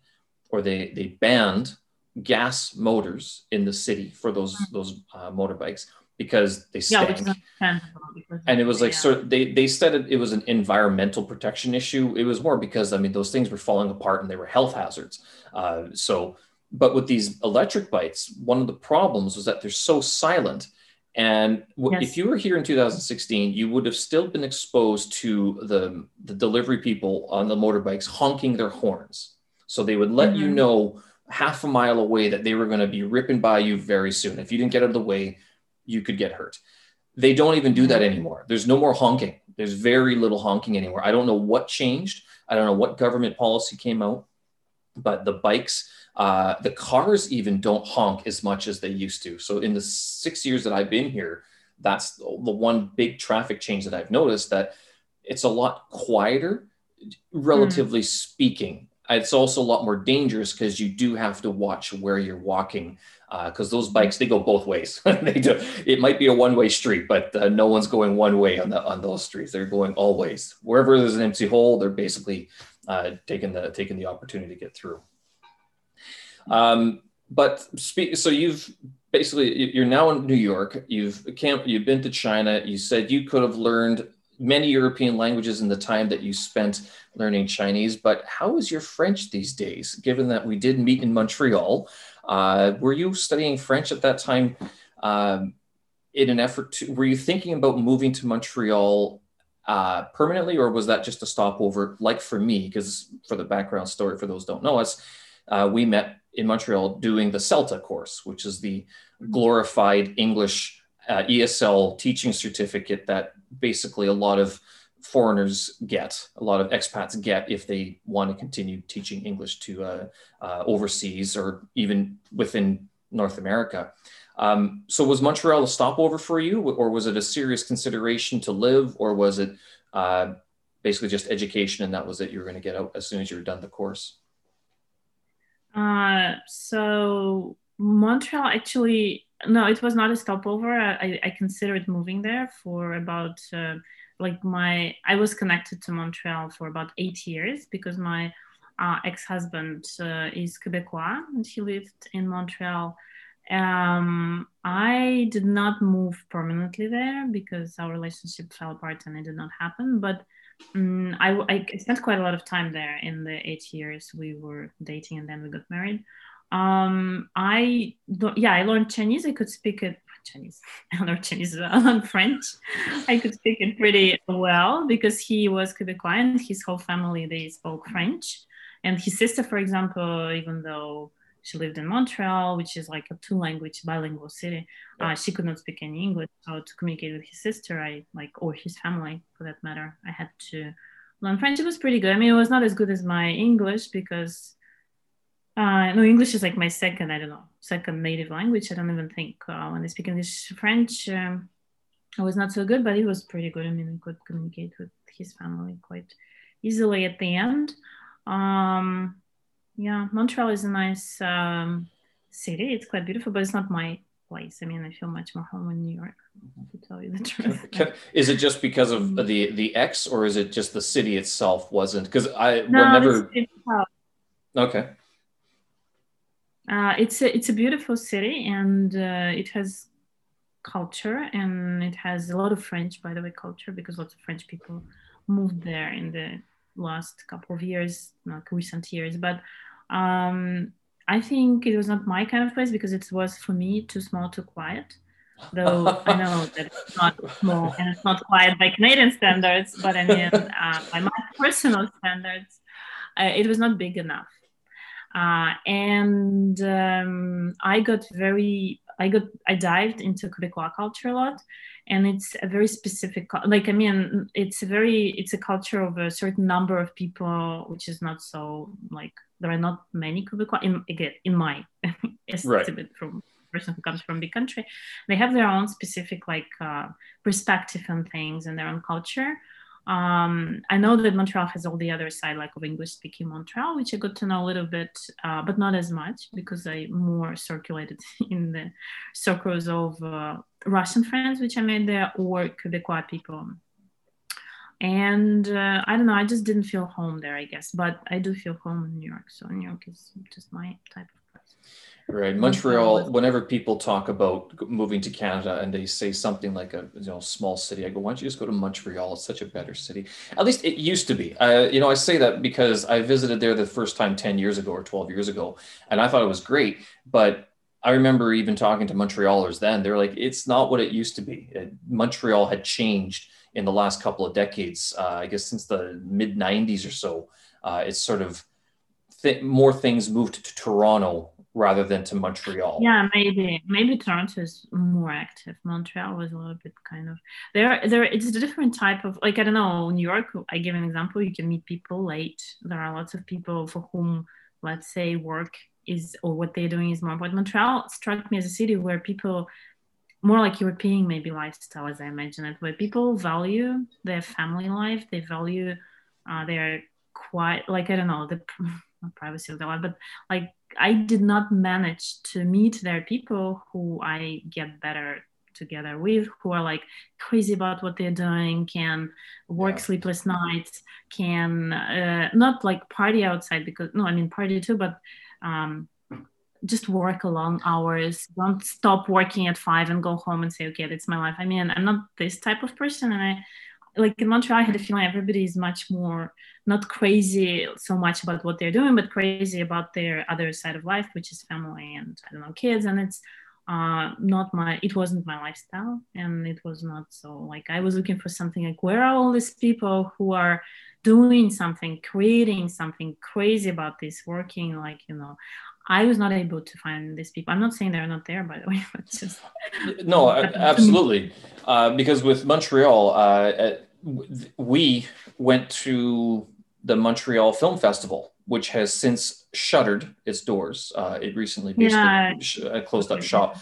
or they they banned gas motors in the city for those mm. those uh, motorbikes because they stank. Yeah, and it was like yeah. so they they said it, it was an environmental protection issue. It was more because I mean those things were falling apart and they were health hazards. Uh, so, but with these electric bikes, one of the problems was that they're so silent. And w- yes. if you were here in 2016, you would have still been exposed to the the delivery people on the motorbikes honking their horns. So they would let mm-hmm. you know half a mile away that they were going to be ripping by you very soon. If you didn't get out of the way, you could get hurt. They don't even do that anymore. There's no more honking. There's very little honking anymore. I don't know what changed. I don't know what government policy came out, but the bikes, uh, the cars even don't honk as much as they used to. So in the six years that I've been here, that's the one big traffic change that I've noticed that it's a lot quieter, relatively mm. speaking it's also a lot more dangerous because you do have to watch where you're walking because uh, those bikes they go both ways. they do. It might be a one-way street, but uh, no one's going one way on the on those streets. They're going all ways. Wherever there's an empty hole, they're basically uh, taking the taking the opportunity to get through. Um, but. So you've basically you're now in New York. You've camp. You've been to China. You said you could have learned many European languages in the time that you spent learning Chinese, but how is your French these days, given that we did meet in Montreal? Uh, were you studying French at that time um, in an effort to, were you thinking about moving to Montreal uh, permanently, or was that just a stopover? Like for me, because for the background story, for those don't know us, uh, we met in Montreal doing the CELTA course, which is the glorified English uh, ESL teaching certificate that basically a lot of foreigners get, a lot of expats get if they want to continue teaching English to uh, uh, overseas or even within North America. Um, so was Montreal a stopover for you, or was it a serious consideration to live, or was it uh, basically just education and that was it? You were going to get out as soon as you were done the course. Uh, so Montreal actually no, it was not a stopover. I, I considered moving there for about uh, like my I was connected to Montreal for about eight years because my uh, ex-husband uh, is Quebecois and he lived in Montreal. Um, I did not move permanently there because our relationship fell apart and it did not happen. But um, I, I spent quite a lot of time there in the eight years we were dating and then we got married um i yeah i learned chinese. I could speak it chinese. I learned chinese i learned french. I could speak it pretty well because he was quebecois and his whole family they spoke french. And his sister for example even though she lived in montreal which is like a two language bilingual city uh, she could not speak any english. So to communicate with his sister i like or his family for that matter i had to learn french. It was pretty good. I mean it was not as good as my english because uh, no, English is like my second, I don't know, second native language. I don't even think uh, when I speak English, French, um, I was not so good, but it was pretty good. I mean, I could communicate with his family quite easily at the end. Um, yeah, Montreal is a nice um, city. It's quite beautiful, but it's not my place. I mean, I feel much more home in New York, to tell you the truth. is it just because of the the X, or is it just the city itself wasn't? Because I no, whenever. Okay. Uh, it's a it's a beautiful city and uh, it has culture and it has a lot of French, by the way, culture because lots of French people moved there in the last couple of years, not recent years. But um, I think it was not my kind of place because it was for me too small, too quiet. Though I know that it's not small and it's not quiet by Canadian standards, but I mean uh, by my personal standards, uh, it was not big enough. Uh, and um, I got very, I got, I dived into Quebecois culture a lot, and it's a very specific, like I mean, it's a very, it's a culture of a certain number of people, which is not so like there are not many Quebecois in again in my estimate right. from person who comes from big country. They have their own specific like uh, perspective on things and their own culture um, I know that Montreal has all the other side, like of English speaking Montreal, which I got to know a little bit, uh, but not as much because I more circulated in the circles of uh, Russian friends, which I made there, or Quebecois people. And uh, I don't know, I just didn't feel home there, I guess, but I do feel home in New York. So New York is just my type of Right, Montreal. Whenever people talk about moving to Canada and they say something like a you know small city, I go, "Why don't you just go to Montreal? It's such a better city." At least it used to be. Uh, you know, I say that because I visited there the first time ten years ago or twelve years ago, and I thought it was great. But I remember even talking to Montrealers then. They're like, "It's not what it used to be. It, Montreal had changed in the last couple of decades. Uh, I guess since the mid '90s or so, uh, it's sort of." Th- more things moved to Toronto rather than to Montreal. Yeah, maybe maybe Toronto is more active. Montreal was a little bit kind of there. There, it's a different type of like I don't know. New York, I give an example. You can meet people late. There are lots of people for whom, let's say, work is or what they're doing is more. But Montreal struck me as a city where people more like European maybe lifestyle as I imagine it, where people value their family life. They value uh, their quite like I don't know the not privacy of the life, but like I did not manage to meet their people who I get better together with, who are like crazy about what they're doing, can work yeah. sleepless nights, can uh, not like party outside because no, I mean party too, but um, just work a long hours. Don't stop working at five and go home and say, okay, that's my life. I mean, I'm not this type of person, and I like in Montreal, I had a feeling everybody is much more not crazy so much about what they're doing, but crazy about their other side of life, which is family and I don't know kids. And it's uh, not my it wasn't my lifestyle, and it was not so like I was looking for something like where are all these people who are doing something, creating something crazy about this, working like you know. I was not able to find these people. I'm not saying they're not there, by the way, but just no, absolutely, uh, because with Montreal, uh, we went to the Montreal Film Festival, which has since shuttered its doors. Uh, it recently basically yeah. uh, closed up shop,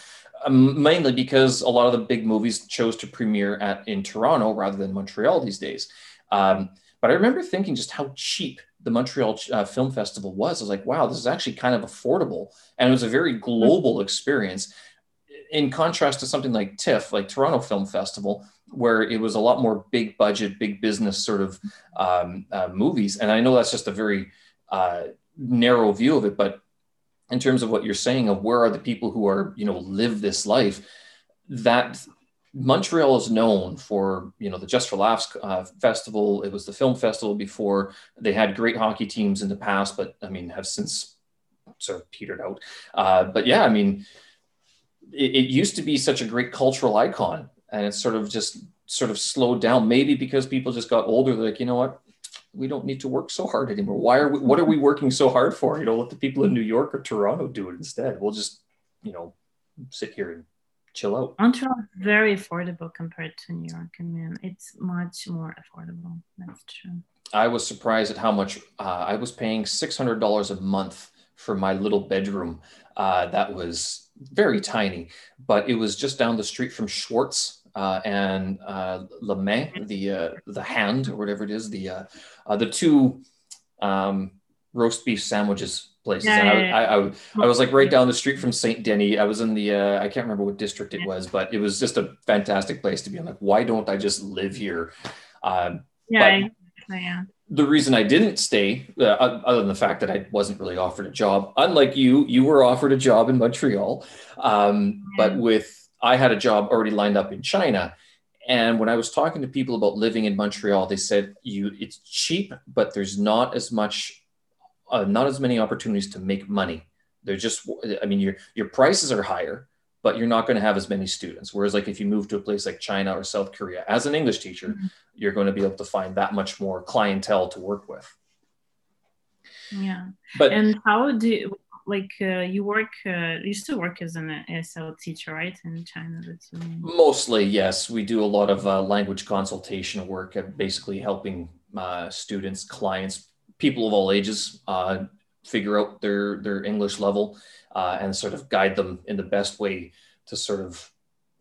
um, mainly because a lot of the big movies chose to premiere at in Toronto rather than Montreal these days. Um, but I remember thinking just how cheap the Montreal uh, Film Festival was. I was like, wow, this is actually kind of affordable, and it was a very global experience. In contrast to something like TIFF, like Toronto Film Festival, where it was a lot more big budget, big business sort of um, uh, movies. And I know that's just a very uh, narrow view of it, but in terms of what you're saying of where are the people who are, you know, live this life, that Montreal is known for, you know, the Just for Laughs uh, festival. It was the film festival before. They had great hockey teams in the past, but I mean, have since sort of petered out. Uh, but yeah, I mean, it, it used to be such a great cultural icon and it's sort of just sort of slowed down. Maybe because people just got older. They're like, you know what, we don't need to work so hard anymore. Why are we? What are we working so hard for? You know, let the people in New York or Toronto do it instead. We'll just, you know, sit here and chill out. Montreal is very affordable compared to New York. I mean, it's much more affordable. That's true. I was surprised at how much uh, I was paying six hundred dollars a month for my little bedroom. Uh, that was very tiny, but it was just down the street from Schwartz uh, and uh, Le Main, the uh, the hand or whatever it is, the uh, uh, the two um, roast beef sandwiches places. Yeah, yeah, yeah. I, I, I, I, was like right down the street from Saint Denis. I was in the uh, I can't remember what district it was, but it was just a fantastic place to be. I'm like, why don't I just live here? Um, yeah, yeah. The reason I didn't stay, uh, other than the fact that I wasn't really offered a job, unlike you, you were offered a job in Montreal, um, but with I had a job already lined up in China. And when I was talking to people about living in Montreal, they said you it's cheap, but there's not as much, uh, not as many opportunities to make money. They're just, I mean, your your prices are higher, but you're not going to have as many students. Whereas, like if you move to a place like China or South Korea as an English teacher, mm-hmm. you're going to be able to find that much more clientele to work with. Yeah. But and how do you, like uh, you work uh, you still work as an ESL teacher right in china that's mostly yes we do a lot of uh, language consultation work basically helping uh, students clients people of all ages uh, figure out their their english level uh, and sort of guide them in the best way to sort of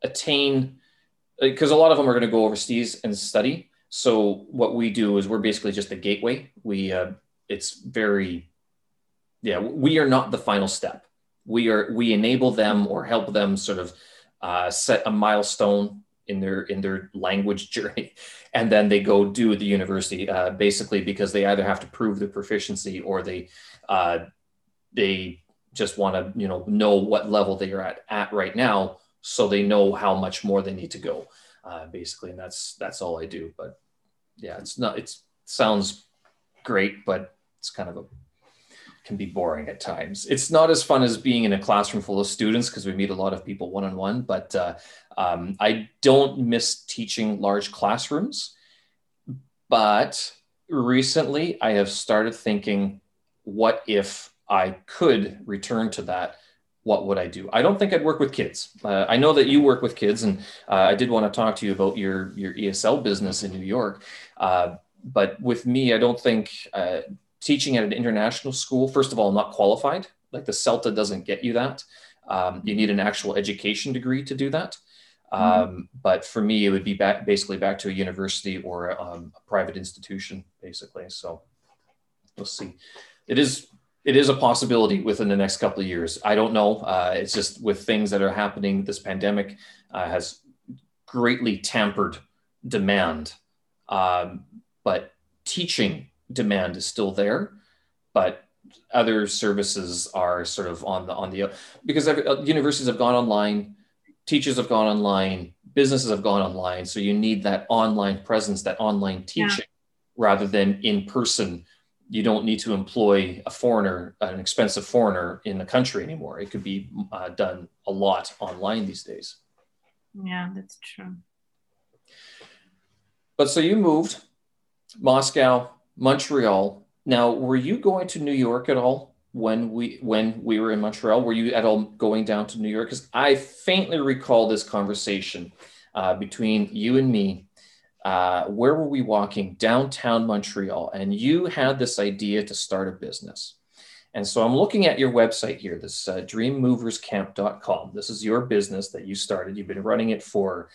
attain because a lot of them are going to go overseas and study. So what we do is we're basically just the gateway. We it's very yeah we are not the final step. We are we enable them or help them sort of uh, set a milestone in their in their language journey. And then they go do the university uh, basically because they either have to prove their proficiency or they uh, they just want to you know know what level they are at at right now so they know how much more they need to go uh, basically. And that's that's all i do. But yeah it's not it sounds great but it's kind of a can be boring at times. It's not as fun as being in a classroom full of students because we meet a lot of people one on one, but uh, um, I don't miss teaching large classrooms. But recently, I have started thinking, what if I could return to that? What would I do? I don't think I'd work with kids. Uh, I know that you work with kids, and uh, I did want to talk to you about your your ESL business in New York. Uh, but with me, I don't think uh, teaching at an international school, first of all, not qualified. Like the CELTA doesn't get you that. Um, you need an actual education degree to do that. Mm-hmm. Um. But for me, it would be back basically back to a university or um, a private institution, basically. So we'll see. It is it is a possibility within the next couple of years. I don't know. Uh, it's just with things that are happening. This pandemic uh, has greatly tampered demand, um, but teaching demand is still there, but other services are sort of on the on the because every, uh, universities have gone online, teachers have gone online, businesses have gone online. So you need that online presence, that online teaching, yeah. rather than in person. You don't need to employ a foreigner, an expensive foreigner in the country anymore. It could be uh, done a lot online these days. Yeah, that's true. But so you moved Moscow, Montreal. Now, were you going to New York at all when we when we were in Montreal? Were you at all going down to New York? Because I faintly recall this conversation uh, between you and me. Uh, where were we walking downtown Montreal? And you had this idea to start a business. And so I'm looking at your website here, this uh, dreammoverscamp.com. This is your business that you started. You've been running it for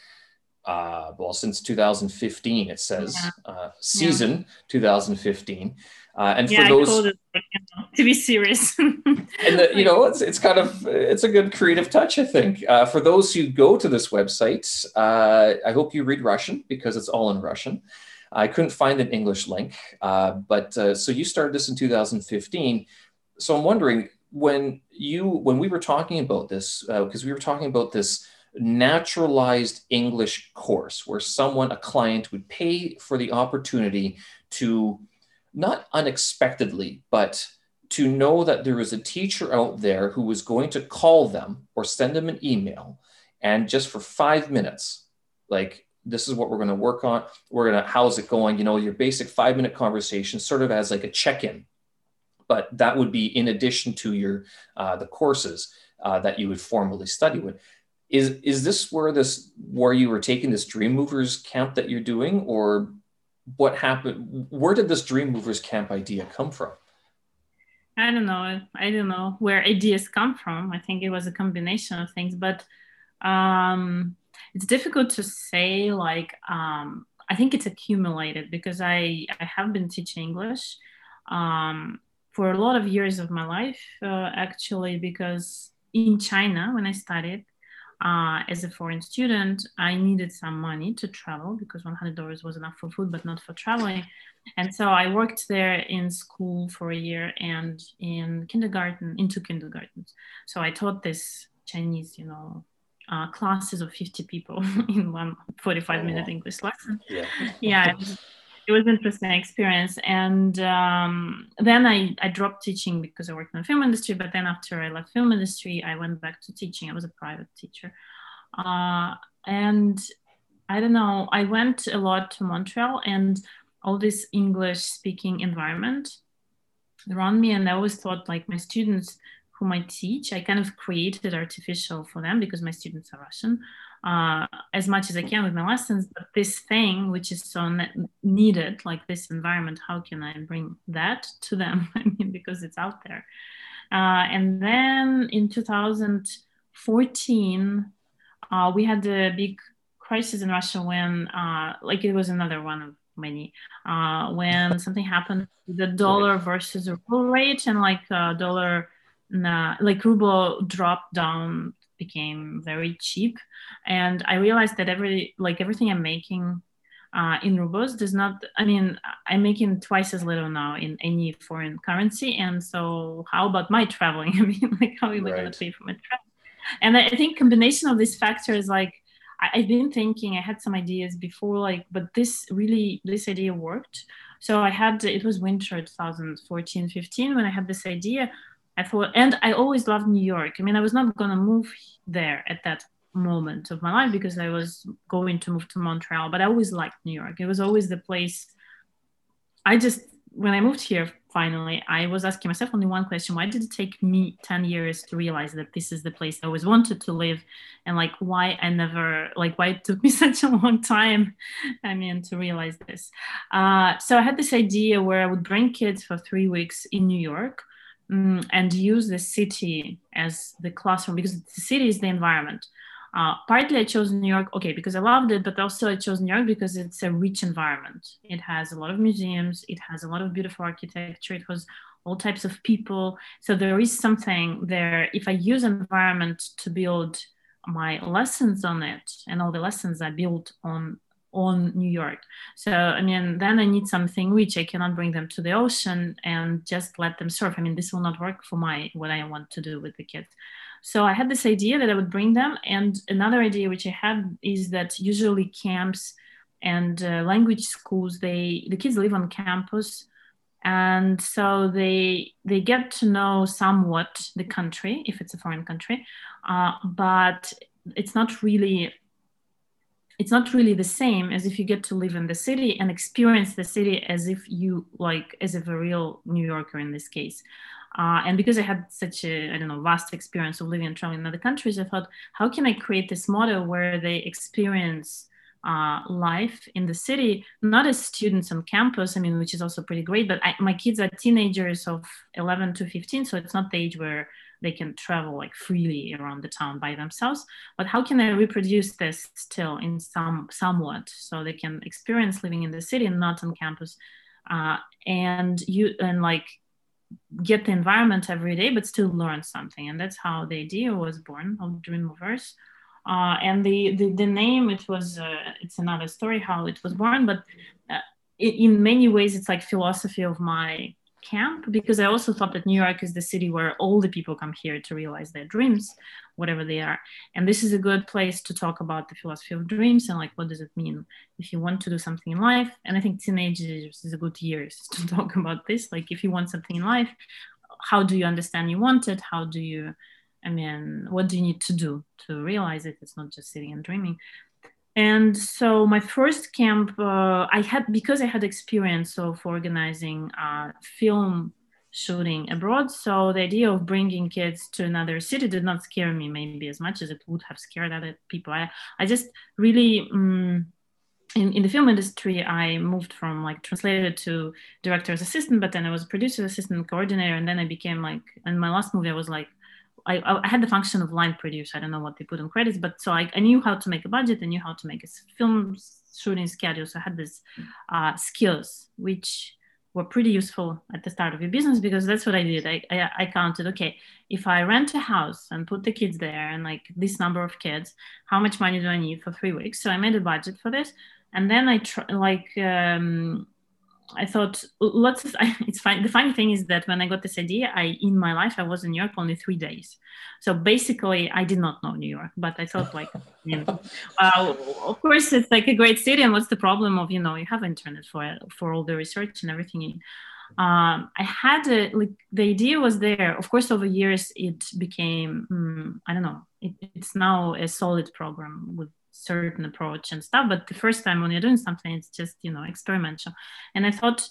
uh, well, since 2015, it says yeah. uh, season yeah. 2015. Uh, and yeah, for those it, you know, to be serious, and the, you know, it's it's kind of it's a good creative touch, I think. Uh, for those who go to this website, uh, I hope you read Russian because it's all in Russian. I couldn't find an English link, uh, but so you started this in 2015. So I'm wondering when you when we were talking about this because we were talking about this naturalized English course where someone, a client, would pay for the opportunity to not unexpectedly, but to know that there is a teacher out there who was going to call them or send them an email and just for five minutes, like, this is what we're going to work on. We're going to, how's it going? You know, your basic five minute conversation, sort of as like a check in. But that would be in addition to your, uh, the courses uh, that you would formally study with is is this where this where you were taking this dream movers camp that you're doing or what happened where did this dream movers camp idea come from? I don't know. I don't know where ideas come from. I think it was a combination of things but um it's difficult to say like um i think it's accumulated because i i have been teaching english um for a lot of years of my life uh, actually because in china when i studied uh, as a foreign student, I needed some money to travel because $100 was enough for food, but not for traveling. And so I worked there in school for a year and in kindergarten, into kindergartens. So I taught this Chinese, you know, uh, classes of 50 people in one 45 oh, minute English lesson. Yeah. yeah it was an interesting experience. And um, then I, I dropped teaching because I worked in the film industry. But then after I left film industry, I went back to teaching. I was a private teacher. Uh, and I don't know, I went a lot to Montreal and all this English speaking environment around me. And I always thought like my students whom I teach, I kind of created artificial for them because my students are Russian uh, as much as I can with my lessons. But this thing, which is so ne- needed, like this environment, how can I bring that to them? I mean, because it's out there. Uh, and then in 2014, uh, we had the big crisis in Russia when, uh, like, it was another one of many, uh, when something happened, the dollar versus the ruble rate, and like dollar, like ruble dropped down became very cheap. And i realized that every like everything i'm making uh, in rubles does not i mean i'm making twice as little now in any foreign currency. And so how about my traveling? I mean like how am i right. going to pay for my travel and i think combination of these factors like I, i've been thinking i had some ideas before like but this really this idea worked. So i had it was winter 2014 15 when i had this idea I thought, and I always loved New York. I mean, I was not going to move there at that moment of my life because I was going to move to Montreal, but I always liked New York. It was always the place. I just, when I moved here finally, I was asking myself only one question why did it take me 10 years to realize that this is the place I always wanted to live? And like, why I never, like, why it took me such a long time, I mean, to realize this. Uh, so I had this idea where I would bring kids for three weeks in New York um, and use the city as the classroom because the city is the environment. Uh, partly I chose New York, okay, because I loved it, but also I chose New York because it's a rich environment. It has a lot of museums, it has a lot of beautiful architecture, it has all types of people. So there is something there. If I use environment to build my lessons on it, and all the lessons I built on on New York. So, I mean, then I need something which I cannot bring them to the ocean and just let them surf. I mean, this will not work for my what I want to do with the kids. So I had this idea that I would bring them. And another idea which I had is that usually camps and uh, language schools, they the kids live on campus, and so they they get to know somewhat the country if it's a foreign country, uh, but it's not really it's not really the same as if you get to live in the city and experience the city as if you like as if a real new yorker in this case. Uh, and because I had such a, I don't know, vast experience of living and traveling in other countries, I thought, how can I create this model where they experience uh, life in the city, not as students on campus, I mean, which is also pretty great, but I, my kids are teenagers of 11 to 15, so it's not the age where they can travel like freely around the town by themselves. But how can I reproduce this still in some somewhat so they can experience living in the city and not on campus? Uh, and you and like get the environment every day, but still learn something. And that's how the idea was born of Dream Movers. Uh, and the, the, the name, it was, uh, it's another story how it was born, but uh, in many ways, it's like philosophy of my camp because I also thought that New York is the city where all the people come here to realize their dreams, whatever they are. And this is a good place to talk about the philosophy of dreams and like what does it mean if you want to do something in life. And I think teenagers is a good years to talk about this. Like if you want something in life, how do you understand you want it? How do you I mean, what do you need to do to realize it? It's not just sitting and dreaming and so my first camp uh, i had because i had experience of organizing uh, film shooting abroad so the idea of bringing kids to another city did not scare me maybe as much as it would have scared other people. I, I just really um, in, in the film industry i moved from like translator to director's assistant but then i was producer's assistant coordinator and then i became like in my last movie i was like I, I had the function of line producer. I don't know what they put on credits, but so I, I knew how to make a budget. I knew how to make a film shooting schedule. So I had these uh, skills, which were pretty useful at the start of your business because that's what I did. I, I, I, counted, okay, if I rent a house and put the kids there and like this number of kids, how much money do I need for three weeks? So I made a budget for this. And then I tr- like um, I thought lots of it's fine. The funny thing is that when I got this idea, I in my life I was in New York only three days. So basically, I did not know New York, but I thought like, you know, uh, of course it's like a great city. And what's the problem of you know you have internet for for all the research and everything. Um, I had a, like the idea was there. Of course, over years it became um, I don't know. It, it's now a solid program with certain approach and stuff but the first time when you're doing something it's just you know experimental. And i thought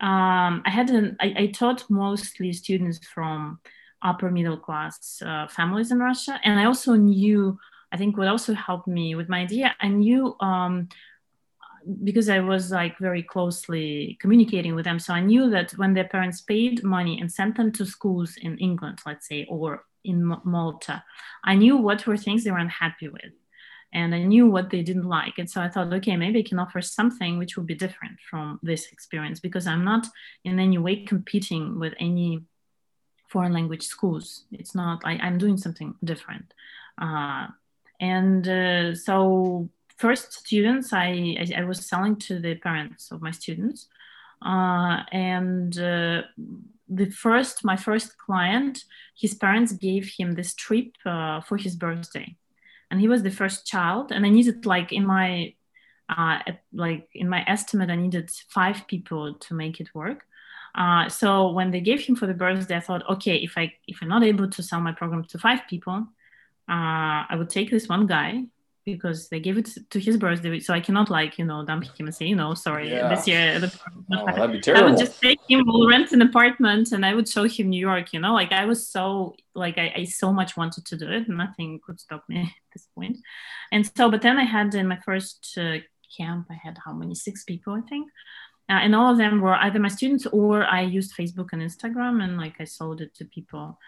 um, i had an I, I, taught mostly students from upper middle class uh, families in russia. And i also knew i think what also helped me with my idea i knew um, because i was like very closely communicating with them. So i knew that when their parents paid money and sent them to schools in england let's say or in malta i knew what were things they were unhappy with and I knew what they didn't like. And so I thought, okay, maybe I can offer something which will be different from this experience because I'm not in any way competing with any foreign language schools. It's not, I, am doing something different. Uh, and uh, so first students, I, I, I, was selling to the parents of my students. Uh, and uh, the first, my first client, his parents gave him this trip uh, for his birthday and he was the first child and i needed like in my uh, like in my estimate i needed five people to make it work. Uh, so when they gave him for the birthday i thought okay if i if i'm not able to sell my program to five people uh, i would take this one guy because they gave it to his birthday. So I cannot like, you know, dump him and say, you know, sorry, yeah. this year. The, oh, that'd be terrible. I would just take him, we'll rent an apartment and I would show him New York, you know, like I was so, like I, I so much wanted to do it. Nothing could stop me at this point. And so, but then I had in my first uh, camp, I had how many, six people, I think. Uh, and all of them were either my students or I used Facebook and Instagram and like I sold it to people.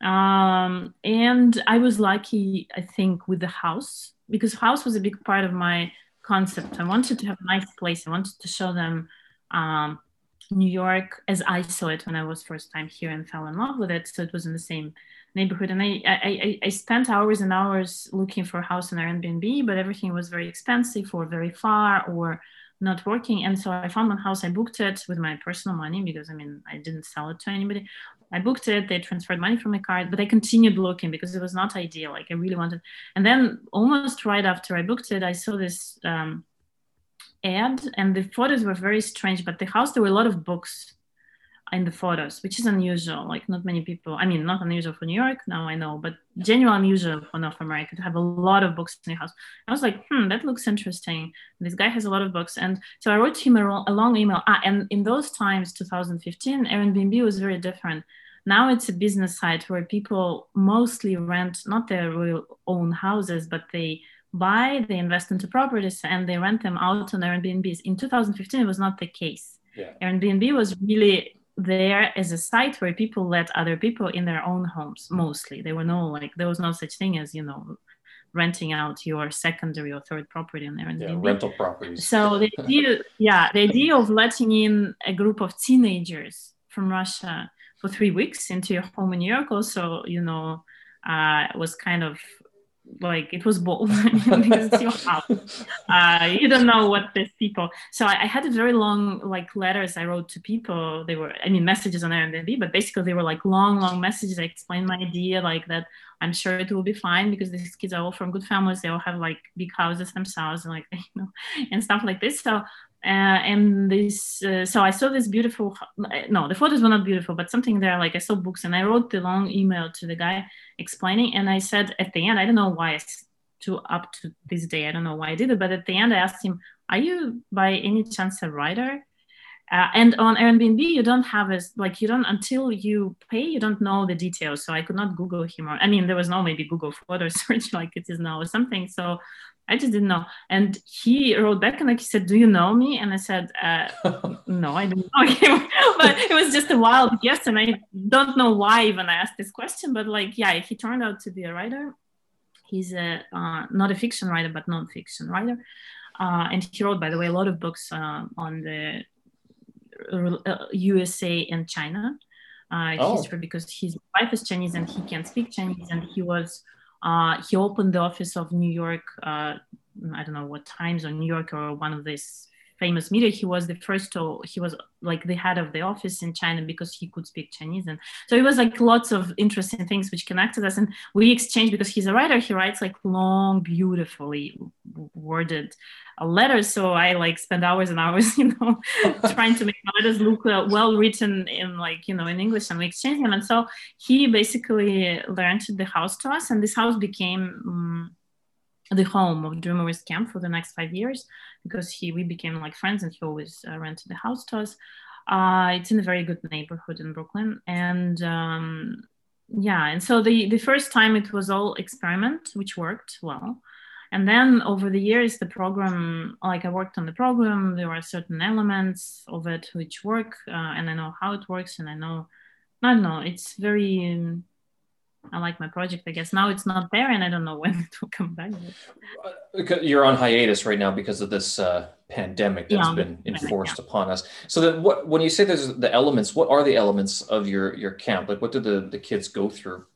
Um, and I was lucky, I think, with the house because house was a big part of my concept. I wanted to have a nice place. I wanted to show them um, New York as I saw it when I was first time here and fell in love with it. So it was in the same neighborhood. And I, I, I spent hours and hours looking for a house in Airbnb, but everything was very expensive or very far or not working. And so I found one house. I booked it with my personal money because I mean I didn't sell it to anybody. I booked it. They transferred money from my card, but I continued looking because it was not ideal. Like I really wanted. And then almost right after I booked it, I saw this um, ad, and the photos were very strange. But the house, there were a lot of books in the photos, which is unusual. Like not many people. I mean, not unusual for New York. Now I know, but genuinely unusual for North America to have a lot of books in your house. I was like, hmm, that looks interesting. This guy has a lot of books, and so I wrote him a, a long email. Ah, and in those times, 2015, Airbnb was very different. Now it's a business site where people mostly rent not their real own houses, but they buy, they invest into properties, and they rent them out on Airbnbs. In 2015, it was not the case. Yeah. Airbnb was really there as a site where people let other people in their own homes mostly there were no like there was no such thing as you know renting out your secondary or third property on Airbnb. Yeah, rental properties. So the idea, yeah, the idea of letting in a group of teenagers from Russia for three weeks into your home in New York also, you know, uh, was kind of like it was bold because it's your house. Uh, you don't know what these people. So I, I, had a very long like letters I wrote to people. They were I mean messages on Airbnb, but basically they were like long, long messages. I explained my idea like that. I'm sure it will be fine because these kids are all from good families. They all have like big houses themselves and like you know and stuff like this. So uh, and this uh, so i saw this beautiful no the photos were not beautiful but something there like i saw books and i wrote the long email to the guy explaining and i said at the end i don't know why to up to this day i don't know why i did it but at the end i asked him are you by any chance a writer? Uh, and on airbnb you don't have as like you don't until you pay you don't know the details so i could not google him or i mean there was no maybe google photo search like it is now or something so I just didn't know. And he wrote back and like he said, "Do you know me?" And I said, uh, "No, I don't know him." but it was just a wild guess, and I don't know why even I asked this question. But like, yeah, he turned out to be a writer. He's a uh, not a fiction writer, but non-fiction writer, uh, and he wrote, by the way, a lot of books uh, on the USA uh, and China uh, oh. history because his wife is Chinese and he can speak Chinese, and he was he opened the office of New York. Uh, I don't know what times or New York or one of these famous media. He was the first to, he was like the head of the office in China because he could speak Chinese. And so it was like lots of interesting things which connected us. And we exchanged because he's a writer, he writes like long, beautifully worded letters. So I like spend hours and hours, you know, trying to make letters look uh, well written in like, you know, in English and we exchanged them. And so he basically learned the house to us and this house became um, the home of Dreamers Camp for the next five years because he we became like friends and he always uh, rented the house to us. Uh, it's in a very good neighborhood in Brooklyn, and um, yeah, and so the the first time it was all experiment, which worked well. And then over the years, the program, like I worked on the program, there are certain elements of it which work, uh, and I know how it works, and I know, I don't know, it's very um, I like my project. I guess now it's not there, and I don't know when it will come back. You're on hiatus right now because of this uh, pandemic that's yeah, been enforced yeah. upon us. So then, what when you say there's the elements, what are the elements of your your camp? Like, what do the the kids go through?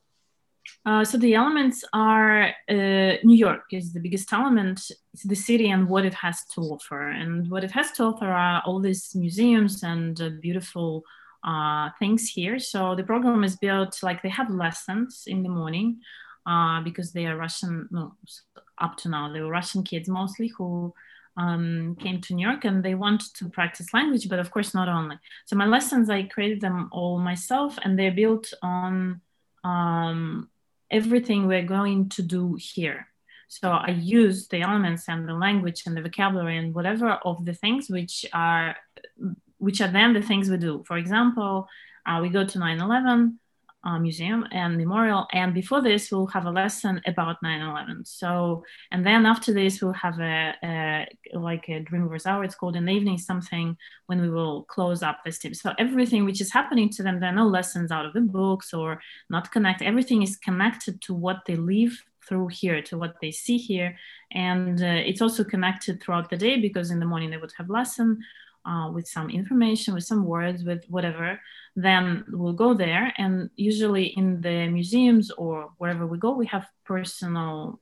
Uh, so the elements are uh, New York is the biggest element. It's the city and what it has to offer, and what it has to offer are all these museums and uh, beautiful uh, things here. So the program is built like they have lessons in the morning uh, because they are Russian, up to now, they were Russian kids mostly who um, came to New York and they want to practice language, but of course, not only. So my lessons, I created them all myself and they're built on um, everything we're going to do here. So I use the elements and the language and the vocabulary and whatever of the things which are which are then the things we do. For example, uh, we go to 9-11 uh, museum and memorial and before this we'll have a lesson about 9-11 so and then after this we'll have a, a like a dreamers hour it's called the evening something when we will close up this team so everything which is happening to them there are no lessons out of the books or not connect everything is connected to what they live through here to what they see here. And uh, it's also connected throughout the day because in the morning they would have lesson uh, with some information, with some words, with whatever, then we'll go there. And usually in the museums or wherever we go, we have personal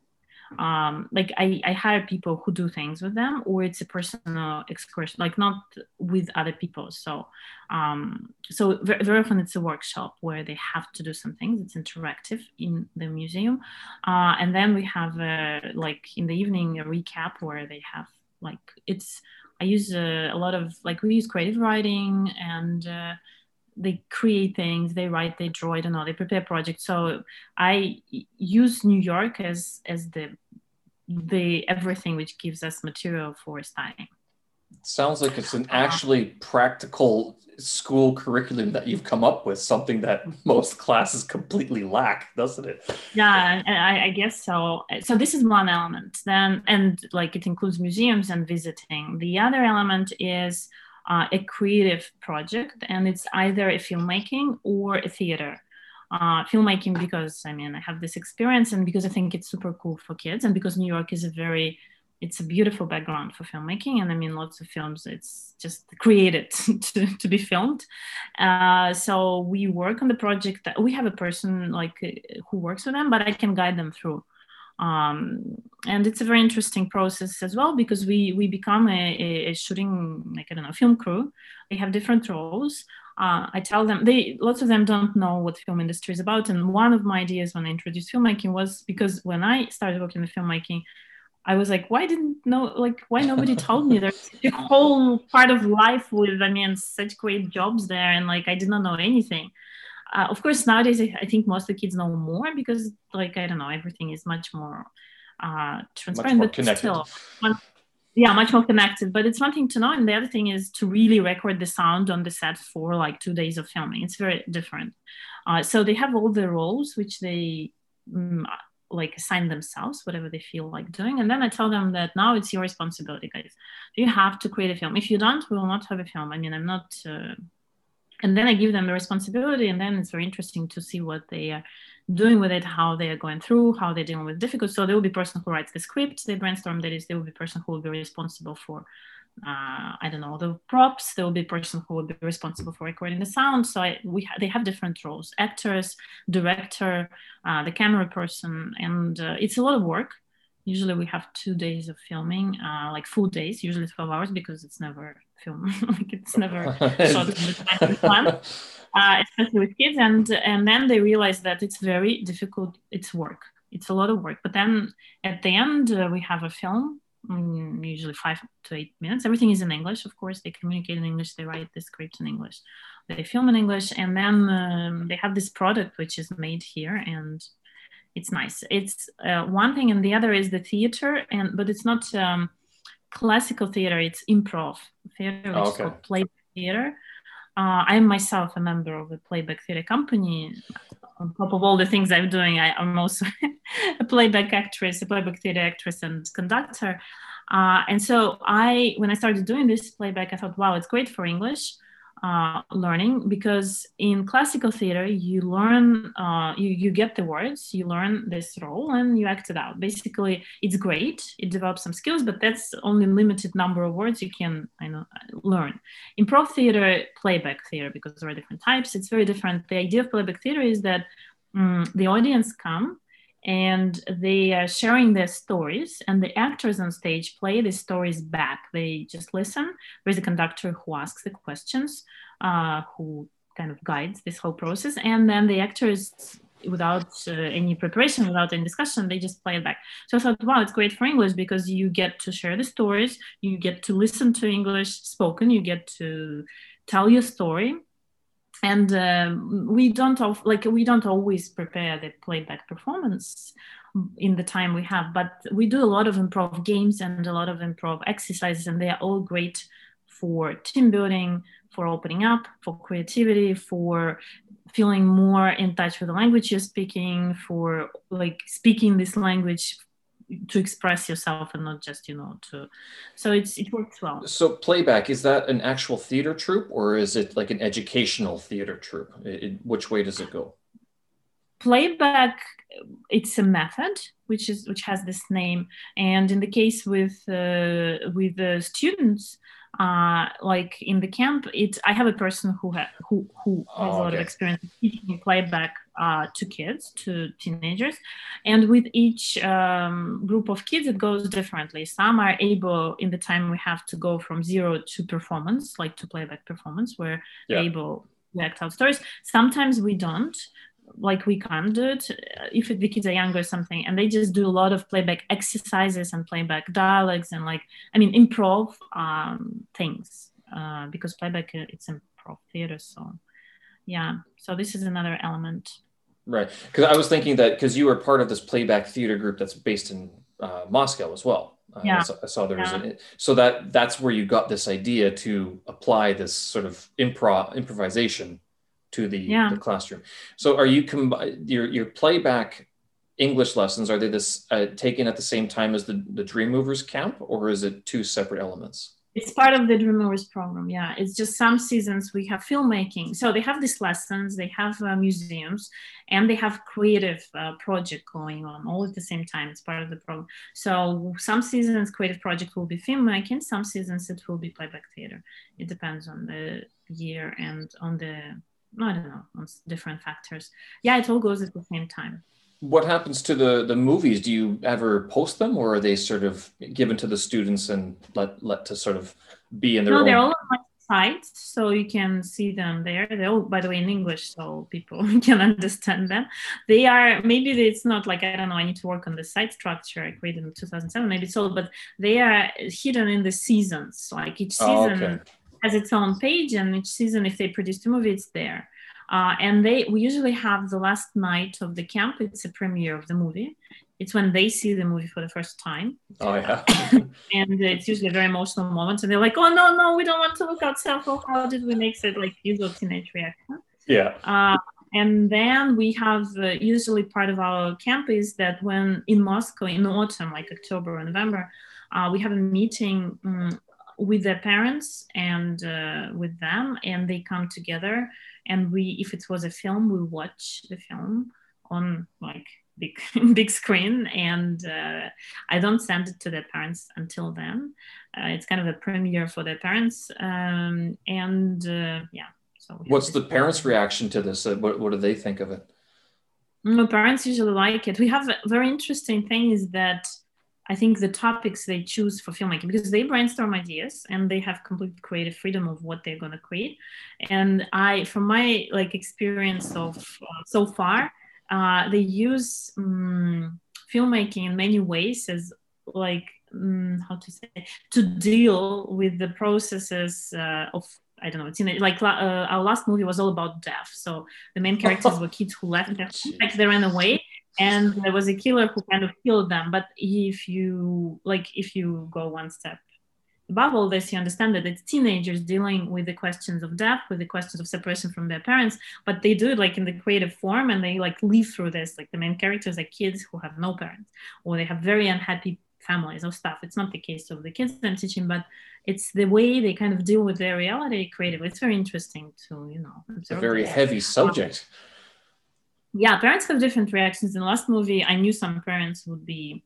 um, like I, I hire people who do things with them or it's a personal excursion like not with other people. So um, so very, very, often it's a workshop where they have to do some things. It's interactive in the museum. Uh, and then we have a, like in the evening a recap where they have like it's i use a, a lot of like we use creative writing and uh, they create things they write they draw i don't know they prepare projects. So i use new york as as the the everything which gives us material for studying sounds like it's an actually practical school curriculum that you've come up with something that most classes completely lack doesn't it? Yeah I, I, guess so. So this is one element then and like it includes museums and visiting. The other element is uh, a creative project and it's either a filmmaking or a theater. Uh, filmmaking because i mean i have this experience and because i think it's super cool for kids and because new york is a very it's a beautiful background for filmmaking and i mean lots of films it's just created to, to be filmed. Uh, so we work on the project that we have a person like who works with them but i can guide them through. Um, and it's a very interesting process as well because we we become a, a, shooting like i don't know film crew. They have different roles. Uh, i tell them they lots of them don't know what film industry is about and one of my ideas when i introduced filmmaking was because when i started working in filmmaking I was like, why didn't know like why nobody told me there's a whole part of life with I mean such great jobs there and like I did not know anything. Uh, of course nowadays I think most of the kids know more because like i don't know everything is much more uh, transparent much more but still one, yeah much more connected. But it's one thing to know and the other thing is to really record the sound on the set for like two days of filming. It's very different. Uh, so they have all the roles which they um, like assign themselves whatever they feel like doing and then i tell them that now it's your responsibility guys you have to create a film if you don't we will not have a film i mean i'm not uh, and then I give them the responsibility, and then it's very interesting to see what they are doing with it, how they are going through, how they're dealing with difficulty. So there will be person who writes the script, they brainstorm. That is, there will be person who will be responsible for, uh, I don't know, the props. There will be a person who will be responsible for recording the sound. So I, we ha- they have different roles: actors, director, uh, the camera person, and uh, it's a lot of work. Usually we have two days of filming, uh, like full days, usually 12 hours because it's never film. like it's never shot in the time plan, uh, especially with kids. And and then they realize that it's very difficult. It's work. It's a lot of work. But then at the end, uh, we have a film, usually five to eight minutes. Everything is in English, of course. They communicate in English. They write the script in English. They film in English, and then um, they have this product which is made here and it's nice. It's uh, one thing, and the other is the theater, and but it's not um, classical theater. It's improv theater, which oh, okay. is called playback theater. Uh, I am myself a member of a playback theater company. On top of all the things I'm doing, I, am also a playback actress, a playback theater actress, and conductor. Uh, and so I, when I started doing this playback, I thought, wow, it's great for English uh, learning because in classical theater you learn uh, you, you get the words you learn this role and you act it out. Basically it's great it develops some skills but that's only limited number of words you can I know learn. Improv theater playback theater because there are different types it's very different. The idea of playback theater is that um, the audience come and they are sharing their stories and the actors on stage play the stories back. They just listen. There's a conductor who asks the questions uh, who kind of guides this whole process and then the actors without uh, any preparation without any discussion they just play it back. So i thought wow it's great for english because you get to share the stories you get to listen to english spoken you get to tell your story and um, we don't of, like we don't always prepare the playback performance in the time we have but we do a lot of improv games and a lot of improv exercises and they are all great for team building for opening up for creativity for feeling more in touch with the language you're speaking for like speaking this language to express yourself and not just you know to so it's it works well. So playback is that an actual theater troupe or is it like an educational theater troupe? It, which way does it go? Playback it's a method which is which has this name. And in the case with uh, with the students uh, like in the camp, it I have a person who ha- who who has oh, a lot okay. of experience teaching playback uh, to kids, to teenagers, and with each um, group of kids, it goes differently. Some are able in the time we have to go from zero to performance, like to playback performance, where yeah. able to act out stories. Sometimes we don't like we can't do it uh, if the kids are young or something and they just do a lot of playback exercises and playback dialogues and like i mean improv um, things uh, because playback uh, it's improv theater so yeah so this is another element right because i was thinking that because you were part of this playback theater group that's based in uh, moscow as well uh, yeah. I saw, I saw there was yeah. a, so that that's where you got this idea to apply this sort of improv improvisation to the, yeah. the classroom. So are you combi- your your playback English lessons are they this uh, taken at the same time as the the Dream Movers camp or is it two separate elements? It's part of the Dream Movers program. Yeah, it's just some seasons we have filmmaking. So they have these lessons, they have uh, museums, and they have creative uh, project going on all at the same time. It's part of the program. So some seasons creative project will be filmmaking, some seasons it will be playback theater. It depends on the year and on the I don't know, on different factors. Yeah, it all goes at the same time. What happens to the the movies? Do you ever post them, or are they sort of given to the students and let let to sort of be in their? No, own... they're all on my site, so you can see them there. They're all, by the way, in English, so people can understand them. They are maybe it's not like I don't know. I need to work on the site structure. I created in 2007, maybe so, but they are hidden in the seasons. Like each season. Oh, okay has its own page, and each season, if they produce a movie, it's there. Uh, and they we usually have the last night of the camp. It's a premiere of the movie. It's when they see the movie for the first time. Oh yeah. and it's usually a very emotional moment, and they're like, "Oh no, no, we don't want to look outside. Oh, how did we make it?" Like usual teenage reaction. Yeah. Uh, and then we have uh, usually part of our camp is that when in Moscow in autumn, like October or November, uh, we have a meeting um, with their parents and uh, with them and they come together and we if it was a film we watch the film on like big big screen and uh, i don't send it to their parents until then. Uh, it's kind of a premiere for their parents um, and uh, yeah so what's the parents reaction to this? Uh, what, what do they think of it? No parents usually like it. We have a very interesting thing is that I think the topics they choose for filmmaking because they brainstorm ideas and they have complete creative freedom of what they're going to create. And I, from my like experience of uh, so far, uh, they use um, filmmaking in many ways as like um, how to say to deal with the processes uh, of I don't know. It's in like uh, our last movie was all about death. So the main characters were kids who left like they ran away, and there was a killer who kind of killed them but if you like if you go one step above all this you understand that it's teenagers dealing with the questions of death with the questions of separation from their parents but they do it like in the creative form and they like live through this. Like the main characters are kids who have no parents or they have very unhappy families or stuff. It's not the case of the kids i'm teaching but it's the way they kind of deal with their reality creatively. It's very interesting to you know it's a very heavy subject. um, yeah, parents have different reactions. In the last movie, I knew some parents would be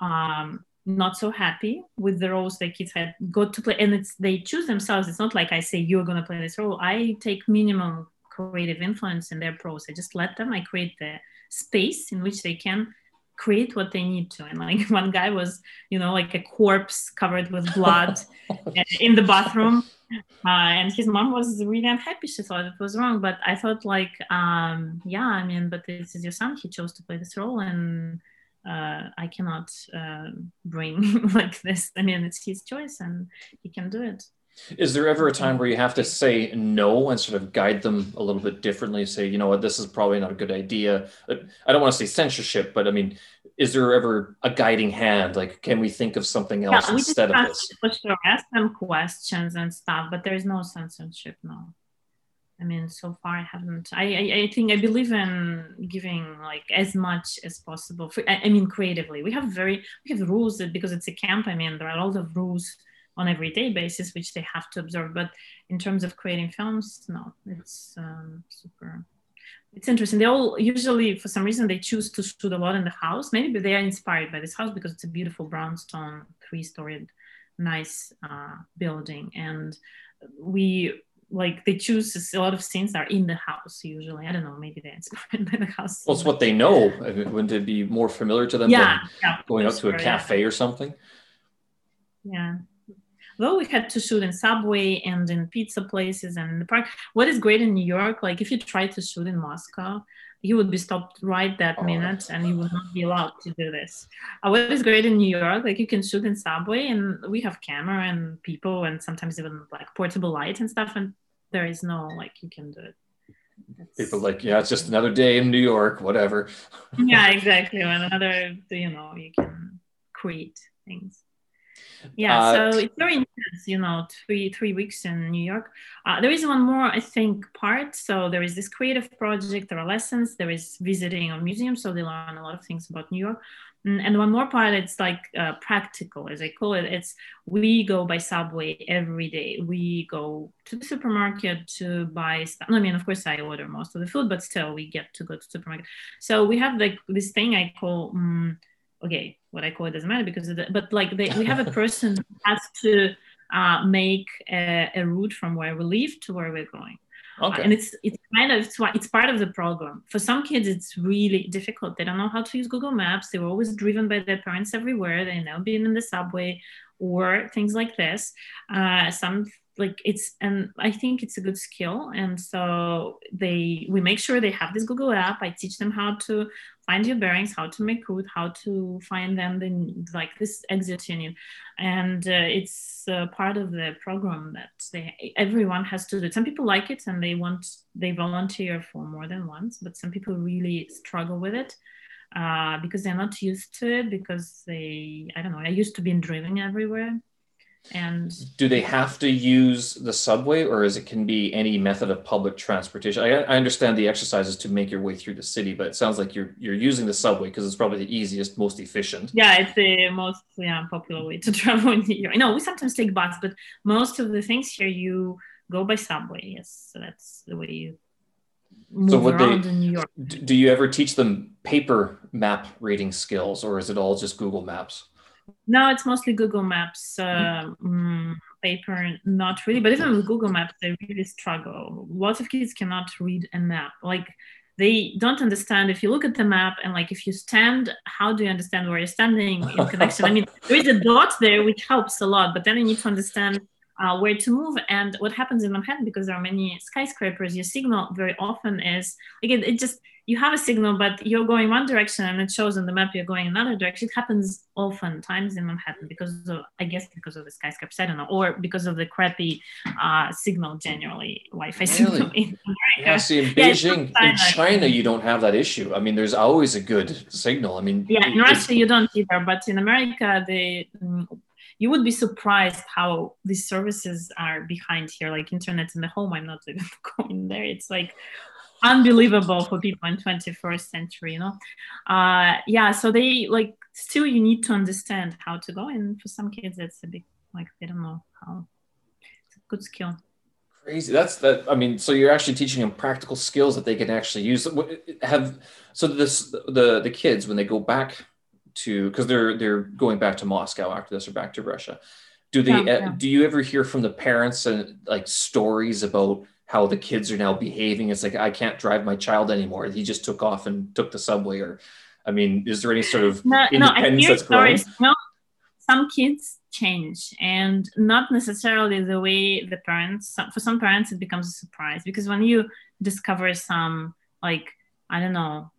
um, not so happy with the roles their kids had got to play, and it's they choose themselves. It's not like I say you're gonna play this role. I take minimum creative influence in their pros. I just let them. I create the space in which they can create what they need to. And like one guy was, you know, like a corpse covered with blood in the bathroom uh, and his mom was really unhappy. She thought it was wrong, but I thought like, um, yeah, I mean, but this is your son. He chose to play this role, and uh, I cannot uh, bring like this. I mean, it's his choice, and he can do it. Is there ever a time where you have to say no and sort of guide them a little bit differently? Say, you know what, this is probably not a good idea. Uh, I don't want to say censorship, but I mean, is there ever a guiding hand? Like, can we think of something else yeah, instead of this? For sure, ask them questions and stuff, but there's no censorship, no. I mean, so far I haven't. I, I, I think I believe in giving like as much as possible. For, I, I mean, creatively, we have very we have rules that because it's a camp. I mean, there are a lot of rules on everyday basis which they have to observe but in terms of creating films no it's um, super. It's interesting. They all usually for some reason they choose to shoot a lot in the house. Maybe they are inspired by this house because it's a beautiful brownstone three-storied nice uh, building. And we like they choose a lot of scenes are in the house usually. I don't know maybe they're inspired by the house. Well it's what they know. Wouldn't it be more familiar to them yeah, yeah. going out to a cafe yeah. or something? Yeah though we had to shoot in subway and in pizza places and in the park. What is great in new york like if you try to shoot in moscow you would be stopped right that oh. minute and you would not be allowed to do this. Uh, what is great in new york like you can shoot in subway and we have camera and people and sometimes even like portable light and stuff and there is no like you can do it. It's, people like yeah it's just another day in new york whatever. Yeah exactly. Another you know you can create things yeah uh, so it's very intense you know three three weeks in new york. Uh, there is one more i think part. So there is this creative project there are lessons there is visiting a museum so they learn a lot of things about new york. Mm, and one more part it's like uh, practical as i call it. It's we go by subway every day. We go to the supermarket to buy stuff i mean of course i order most of the food but still we get to go to supermarket. So we have like this thing i call um, okay, what I call it doesn't matter because of the, but like they, we have a person who has to uh, make a, a, route from where we live to where we're going. Okay. Uh, and it's it's kind of it's, it's part of the program. For some kids, it's really difficult. They don't know how to use Google Maps. They were always driven by their parents everywhere. They now being in the subway or things like this. Uh, some like it's and i think it's a good skill and so they we make sure they have this google app i teach them how to find your bearings how to make route how to find them then like this exit you. And uh, it's uh, part of the program that they everyone has to do. Some people like it and they want they volunteer for more than once but some people really struggle with it uh, because they're not used to it because they i don't know i used to be driven everywhere and do they have to use the subway or is it can be any method of public transportation? I, I understand the exercises to make your way through the city but it sounds like you're you're using the subway because it's probably the easiest most efficient. Yeah it's the most yeah, popular way to travel in new york no we sometimes take bus but most of the things here you go by subway yes. So that's the way you move so around they, in new york. do you ever teach them paper map reading skills or is it all just google maps no, it's mostly Google Maps. Uh, mm, paper, not really. But even with Google Maps, they really struggle. Lots of kids cannot read a map. Like they don't understand if you look at the map and like if you stand, how do you understand where you're standing in connection? I mean, there is a dot there which helps a lot, but then you need to understand uh, where to move. And what happens in Manhattan, because there are many skyscrapers, your signal very often is again, it just you have a signal, but you're going one direction and it shows on the map you're going another direction. It happens often times in Manhattan because of, I guess, because of the skyscrapers, I don't know, or because of the crappy uh, signal generally, Wi-Fi signal in. Yeah, see, in Beijing, yeah, in China, you don't have that issue. I mean, there's always a good signal. I mean, yeah, in Russia you don't either, but in America, the mm, you would be surprised how these services are behind here, like internet in the home. I'm not even going there. It's like unbelievable for people in 21st century you know? Uh yeah so they like still you need to understand how to go and for some kids it's a big like they don't know how. It's a good skill. Crazy. That's that i mean so you're actually teaching them practical skills that they can actually use. Have so this the the kids when they go back to because they're they're going back to moscow after this or back to russia do they yeah, eh, yeah. do you ever hear from the parents and like stories about how the kids are now behaving. It's like I can't drive my child anymore. He just took off and took the subway. Or, I mean, is there any sort of no, independence no, that's growing? No, some kids change, and not necessarily the way the parents. For some parents, it becomes a surprise because when you discover some like I don't know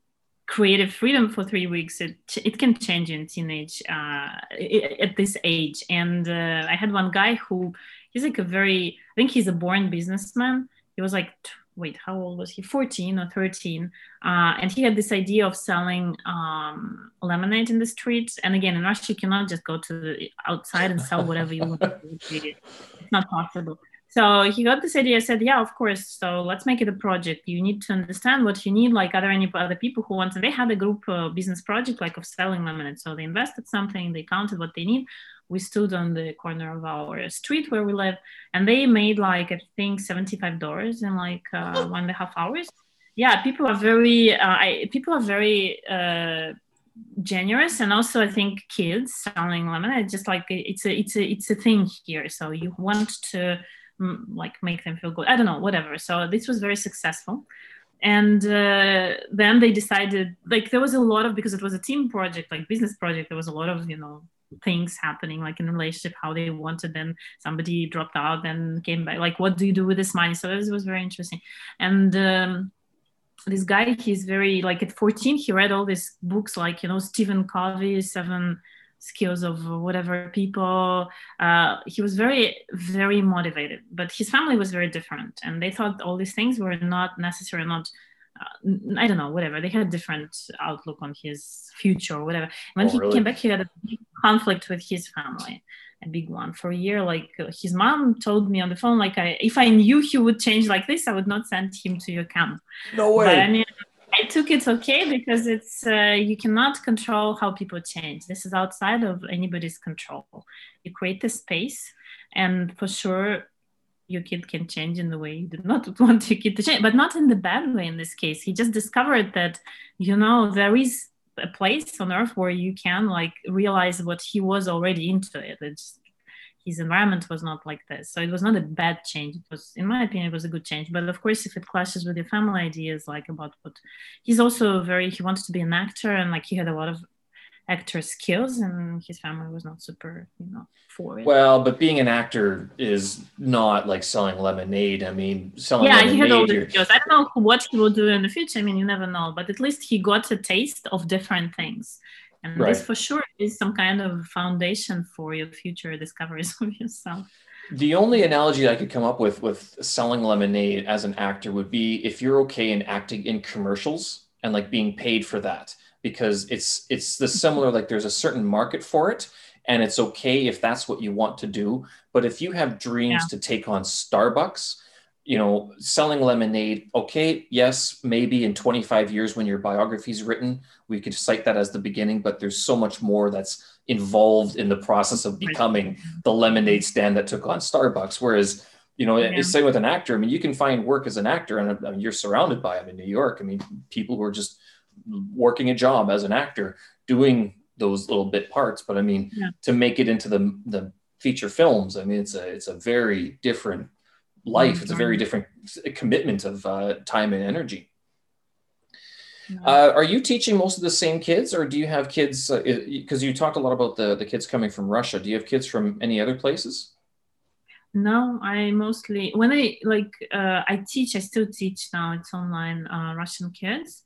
creative freedom for three weeks it it can change in teenage uh, at this age. And uh, i had one guy who he's like a very i think he's a born businessman. He was like wait how old was he? 14 or 13 uh, and he had this idea of selling um, lemonade in the streets. And again in russia you cannot just go to the outside and sell whatever you want it's not possible so he got this idea I said yeah of course so let's make it a project. You need to understand what you need like are there any other people who want and they had a group uh, business project like of selling lemonade. So they invested something they counted what they need. We stood on the corner of our street where we live and they made like i think $75 in like uh, one and a half hours. Yeah people are very uh, I, people are very uh, generous and also i think kids selling lemonade just like it's a it's a it's a thing here. So you want to like make them feel good. I don't know whatever. So this was very successful. And uh, then they decided like there was a lot of because it was a team project like business project there was a lot of you know things happening like in relationship how they wanted then somebody dropped out and came back. Like what do you do with this money? So it was very interesting. And um, this guy he's very like at 14 he read all these books like you know stephen covey seven skills of whatever people uh, he was very very motivated but his family was very different and they thought all these things were not necessary not uh, I don't know, whatever. They had a different outlook on his future or whatever. When oh, he really? came back, he had a big conflict with his family a big one for a year like uh, his mom told me on the phone like I, if i knew he would change like this i would not send him to your camp no way but, I mean I took it okay because it's uh, you cannot control how people change. This is outside of anybody's control. You create the space, and for sure, your kid can change in the way you do not want your kid to change, but not in the bad way. In this case, he just discovered that you know there is a place on earth where you can like realize what he was already into it it's his environment was not like this. So it was not a bad change. It was in my opinion it was a good change. But of course if it clashes with your family ideas like about what he's also very he wanted to be an actor and like he had a lot of actor skills and his family was not super you know for it. Well but being an actor is not like selling lemonade. I mean selling yeah lemonade, he had all the skills. I don't know what he will do in the future. I mean you never know. But at least he got a taste of different things and right. this for sure is some kind of foundation for your future discoveries of yourself the only analogy I could come up with with selling lemonade as an actor would be if you're okay in acting in commercials and like being paid for that because it's it's the mm-hmm. similar like there's a certain market for it and it's okay if that's what you want to do but if you have dreams yeah. to take on starbucks you know selling lemonade okay yes maybe in 25 years when your biography is written we could cite that as the beginning but there's so much more that's involved in the process of becoming the lemonade stand that took on starbucks whereas you know yeah. same with an actor i mean you can find work as an actor and I mean, you're surrounded by them in new york i mean people who are just working a job as an actor doing those little bit parts but i mean yeah. to make it into the the feature films i mean it's a it's a very different life. Mm-hmm. it's a very different commitment of uh, time and energy. Uh, are you teaching most of the same kids or do you have kids because uh, you talked a lot about the, the kids coming from russia. Do you have kids from any other places? No i mostly when i like uh, i teach i still teach now. It's online uh, russian kids.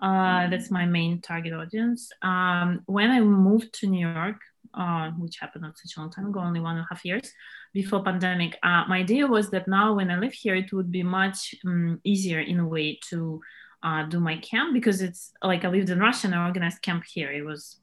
Uh, that's my main target audience. Um, when I moved to New York, uh, which happened not such a long time ago, only one and a half years before pandemic, uh, my idea was that now when I live here, it would be much um, easier in a way to uh, do my camp because it's like I lived in Russia and I organized camp here. It was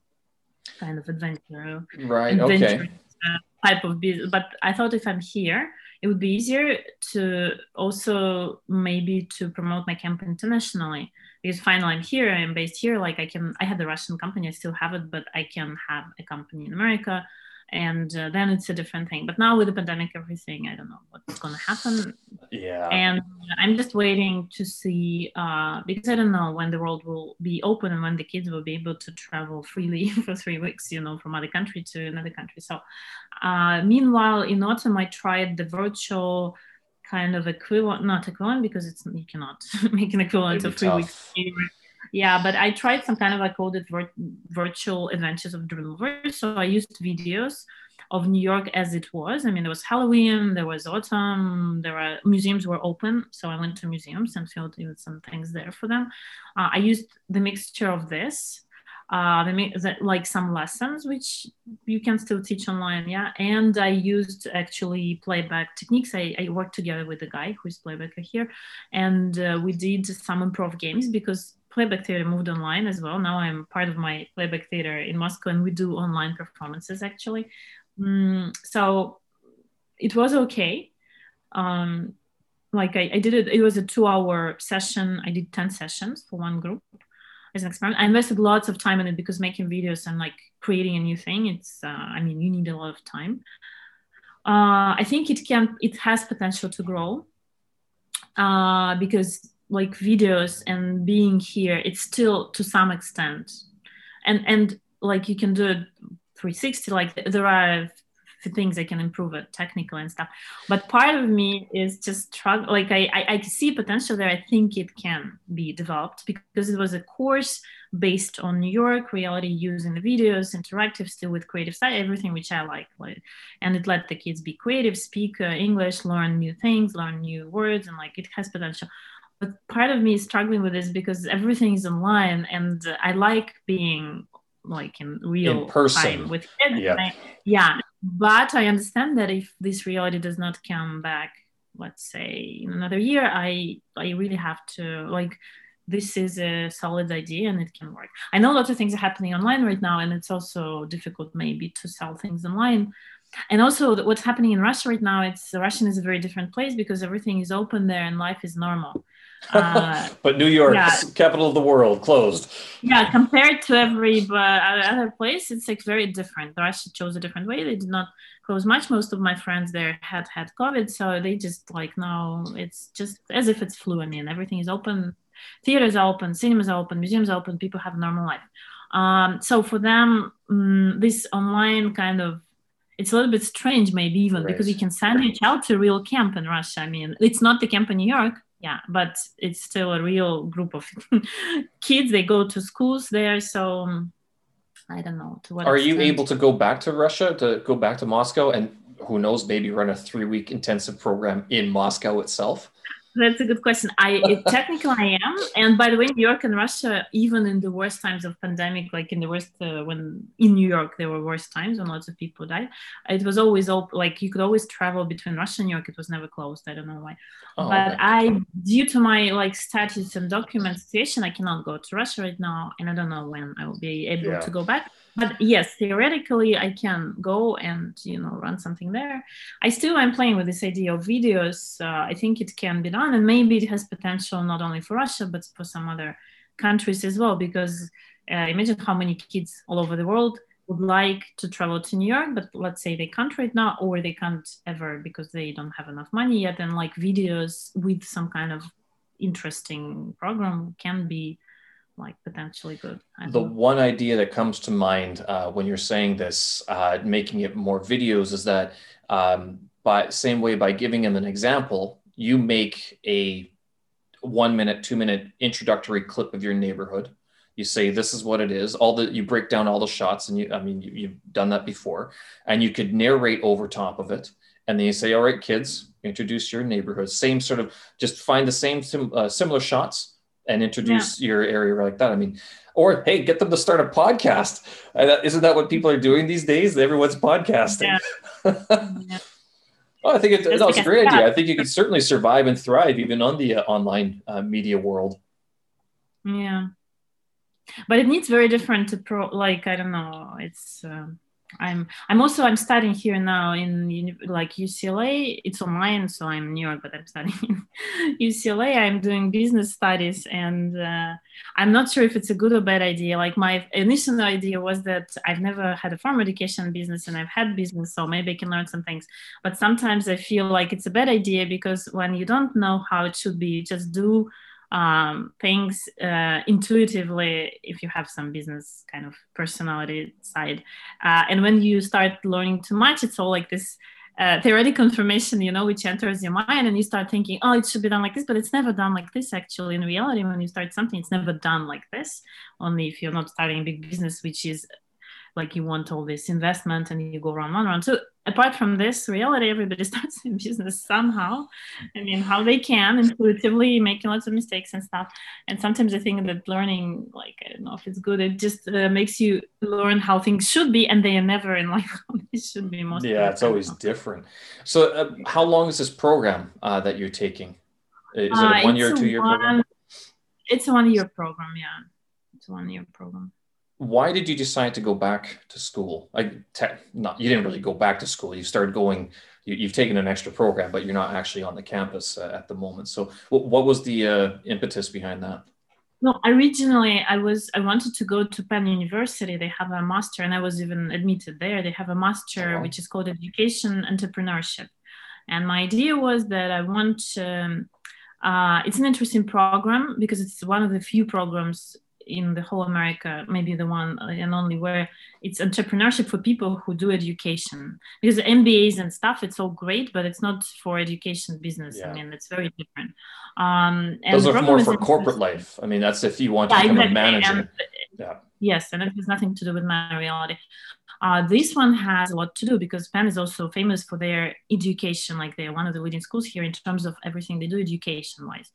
kind of adventure, right? Adventure okay. type of business. But I thought if I'm here, it would be easier to also maybe to promote my camp internationally because finally I'm here, I'm based here. Like I can, I had the Russian company, I still have it, but I can have a company in America, and uh, then it's a different thing. But now with the pandemic, everything, I don't know what's going to happen. Yeah. And I'm just waiting to see uh, because I don't know when the world will be open and when the kids will be able to travel freely for three weeks, you know, from other country to another country. So, uh, meanwhile, in autumn, I tried the virtual kind of equivalent, not equivalent because it's you cannot make an equivalent of three tough. weeks. Yeah, but I tried some kind of I called it vir- virtual adventures of the. So I used videos of New York as it was. I mean, there was Halloween, there was autumn, there were museums were open, so I went to museums and filled in some things there for them. Uh, I used the mixture of this uh, the, like some lessons which you can still teach online yeah and i used actually playback techniques i, I worked together with a guy who's playbacker here and uh, we did some improv games because playback theater moved online as well now i'm part of my playback theater in moscow and we do online performances actually mm, so it was okay um, like I, I did it it was a two hour session i did 10 sessions for one group as an experiment. I invested lots of time in it because making videos and like creating a new thing, it's uh, I mean you need a lot of time. Uh, I think it can it has potential to grow uh, because like videos and being here, it's still to some extent and and like you can do it 360 like there are things I can improve it technically and stuff. But part of me is just struggle. Like I, I, I see potential there. I think it can be developed because it was a course based on New York reality, using the videos, interactive, still with creative side, everything which I like. like and it let the kids be creative, speak uh, English, learn new things, learn new words, and like it has potential. But part of me is struggling with this because everything is online, and I like being like in real in person time with kids. Yeah. I, yeah but i understand that if this reality does not come back let's say in another year i i really have to like this is a solid idea and it can work i know a lot of things are happening online right now and it's also difficult maybe to sell things online and also what's happening in russia right now it's russian is a very different place because everything is open there and life is normal uh, but New York, yeah. capital of the world, closed. Yeah, compared to every but other place, it's like very different. Russia chose a different way. They did not close much. Most of my friends there had had COVID, so they just like now it's just as if it's flu. I mean, everything is open, theaters are open, cinemas are open, museums are open. People have normal life. Um, so for them, um, this online kind of it's a little bit strange maybe even right. because you can send your child to a real camp in russia i mean it's not the camp in new york yeah but it's still a real group of kids they go to schools there so um, i don't know to what are extent. you able to go back to russia to go back to moscow and who knows maybe run a three week intensive program in moscow itself that's a good question. I technically I am, and by the way, New York and Russia, even in the worst times of pandemic, like in the worst uh, when in New York there were worst times when lots of people died, it was always open. Like you could always travel between Russia and New York. It was never closed. I don't know why, oh, but okay. I, due to my like status and document situation, I cannot go to Russia right now, and I don't know when I will be able yeah. to go back but yes theoretically i can go and you know run something there i still am playing with this idea of videos uh, i think it can be done and maybe it has potential not only for russia but for some other countries as well because uh, imagine how many kids all over the world would like to travel to new york but let's say they can't right now or they can't ever because they don't have enough money yet and like videos with some kind of interesting program can be like potentially good. the one idea that comes to mind uh, when you're saying this, uh, making it more videos, is that um, by same way by giving them an example, you make a one minute, two minute introductory clip of your neighborhood. You say this is what it is. All the you break down all the shots, and you I mean you, you've done that before, and you could narrate over top of it, and then you say, all right, kids, introduce your neighborhood. Same sort of just find the same sim, uh, similar shots and introduce yeah. your area like that. I mean, or hey, get them to start a podcast. Isn't that what people are doing these days? Everyone's podcasting. Yeah. yeah. Well, I think it, that was a great idea. I think you could certainly survive and thrive even on the uh, online uh, media world. Yeah, but it needs very different to pro. Like I don't know, it's. Um I'm I'm also I'm studying here now in like UCLA. It's online, so I'm in New York, but I'm studying in UCLA. I'm doing business studies, and uh, I'm not sure if it's a good or bad idea. Like my initial idea was that I've never had a formal education business, and I've had business, so maybe I can learn some things. But sometimes I feel like it's a bad idea because when you don't know how it should be, you just do um, things uh, intuitively if you have some business kind of personality side. Uh, and when you start learning too much, it's all like this uh, theoretical information, you know, which enters your mind, and you start thinking, oh, it should be done like this, but it's never done like this. Actually, in reality, when you start something, it's never done like this. Only if you're not starting a big business, which is like you want all this investment and you go round one round. So apart from this reality, everybody starts in business somehow. I mean, how they can intuitively making lots of mistakes and stuff. And sometimes I think that learning, like I don't know if it's good, it just uh, makes you learn how things should be, and they are never in like how they should be. Most yeah, it's always different. So, uh, how long is this program uh, that you're taking? Is it a uh, one year, two year program? It's a one year program. Yeah, it's a one year program why did you decide to go back to school? Like, te- not you didn't really go back to school. You started going. You, have taken an extra program, but you're not actually on the campus uh, at the moment. So, what, what was the uh, impetus behind that? No, originally I was I wanted to go to Penn University. They have a master, and I was even admitted there. They have a master oh. which is called Education Entrepreneurship, and my idea was that I want. Um, uh, it's an interesting program because it's one of the few programs in the whole America, maybe the one and only where it's entrepreneurship for people who do education. Because MBAs and stuff, it's all great, but it's not for education business. Yeah. I mean, it's very different. Um, and Those are more for corporate life. I mean, that's if you want to yeah, become exactly. a manager. And, yeah. Yes, and it has nothing to do with my reality. Uh, this one has a lot to do because Penn is also famous for their education. Like they're one of the leading schools here in terms of everything they do education wise.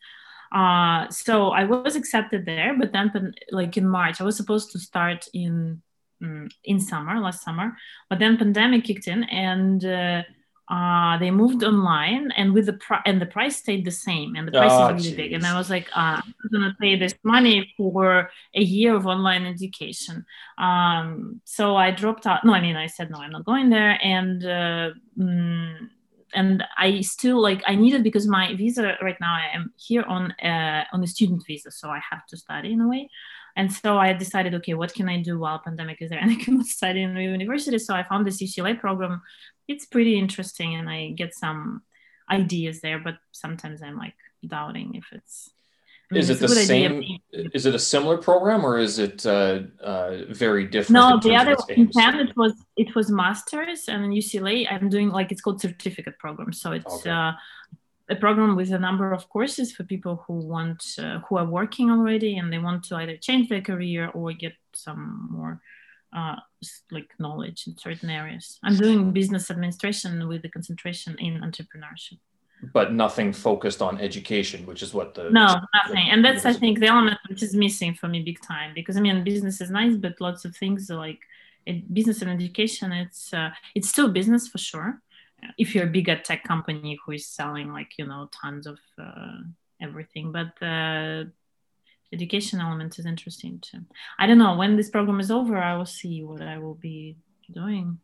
Uh, so I was accepted there, but then like in March, I was supposed to start in mm, in summer, last summer, but then pandemic kicked in and uh, uh, they moved online and with the pri- and the price stayed the same and the price oh, is really geez. big. And i was like uh, i'm gonna pay this money for a year of online education. Um, so i dropped out. No i mean i said no i'm not going there. And uh, mm, and I still like I need it because my visa right now I am here on uh, on a student visa, so I have to study in a way. And so I decided, okay, what can I do while pandemic is there? And I cannot study in the university, so I found this UCLA program. It's pretty interesting, and I get some ideas there. But sometimes I'm like doubting if it's is it the same? Is it a similar program or is it uh, uh, very different? No, the other in Penn it was it was masters, and in UCLA I'm doing like it's called certificate program. So it's okay. uh, a program with a number of courses for people who want uh, who are working already and they want to either change their career or get some more uh, like knowledge in certain areas. I'm doing business administration with the concentration in entrepreneurship but nothing focused on education, which is what the no nothing, and that's I think the element which is missing for me big time because I mean business is nice, but lots of things like it, business and education, it's uh, it's still business for sure. If you're a bigger tech company who is selling like you know tons of uh, everything, but the education element is interesting too. I don't know when this program is over, I will see what I will be doing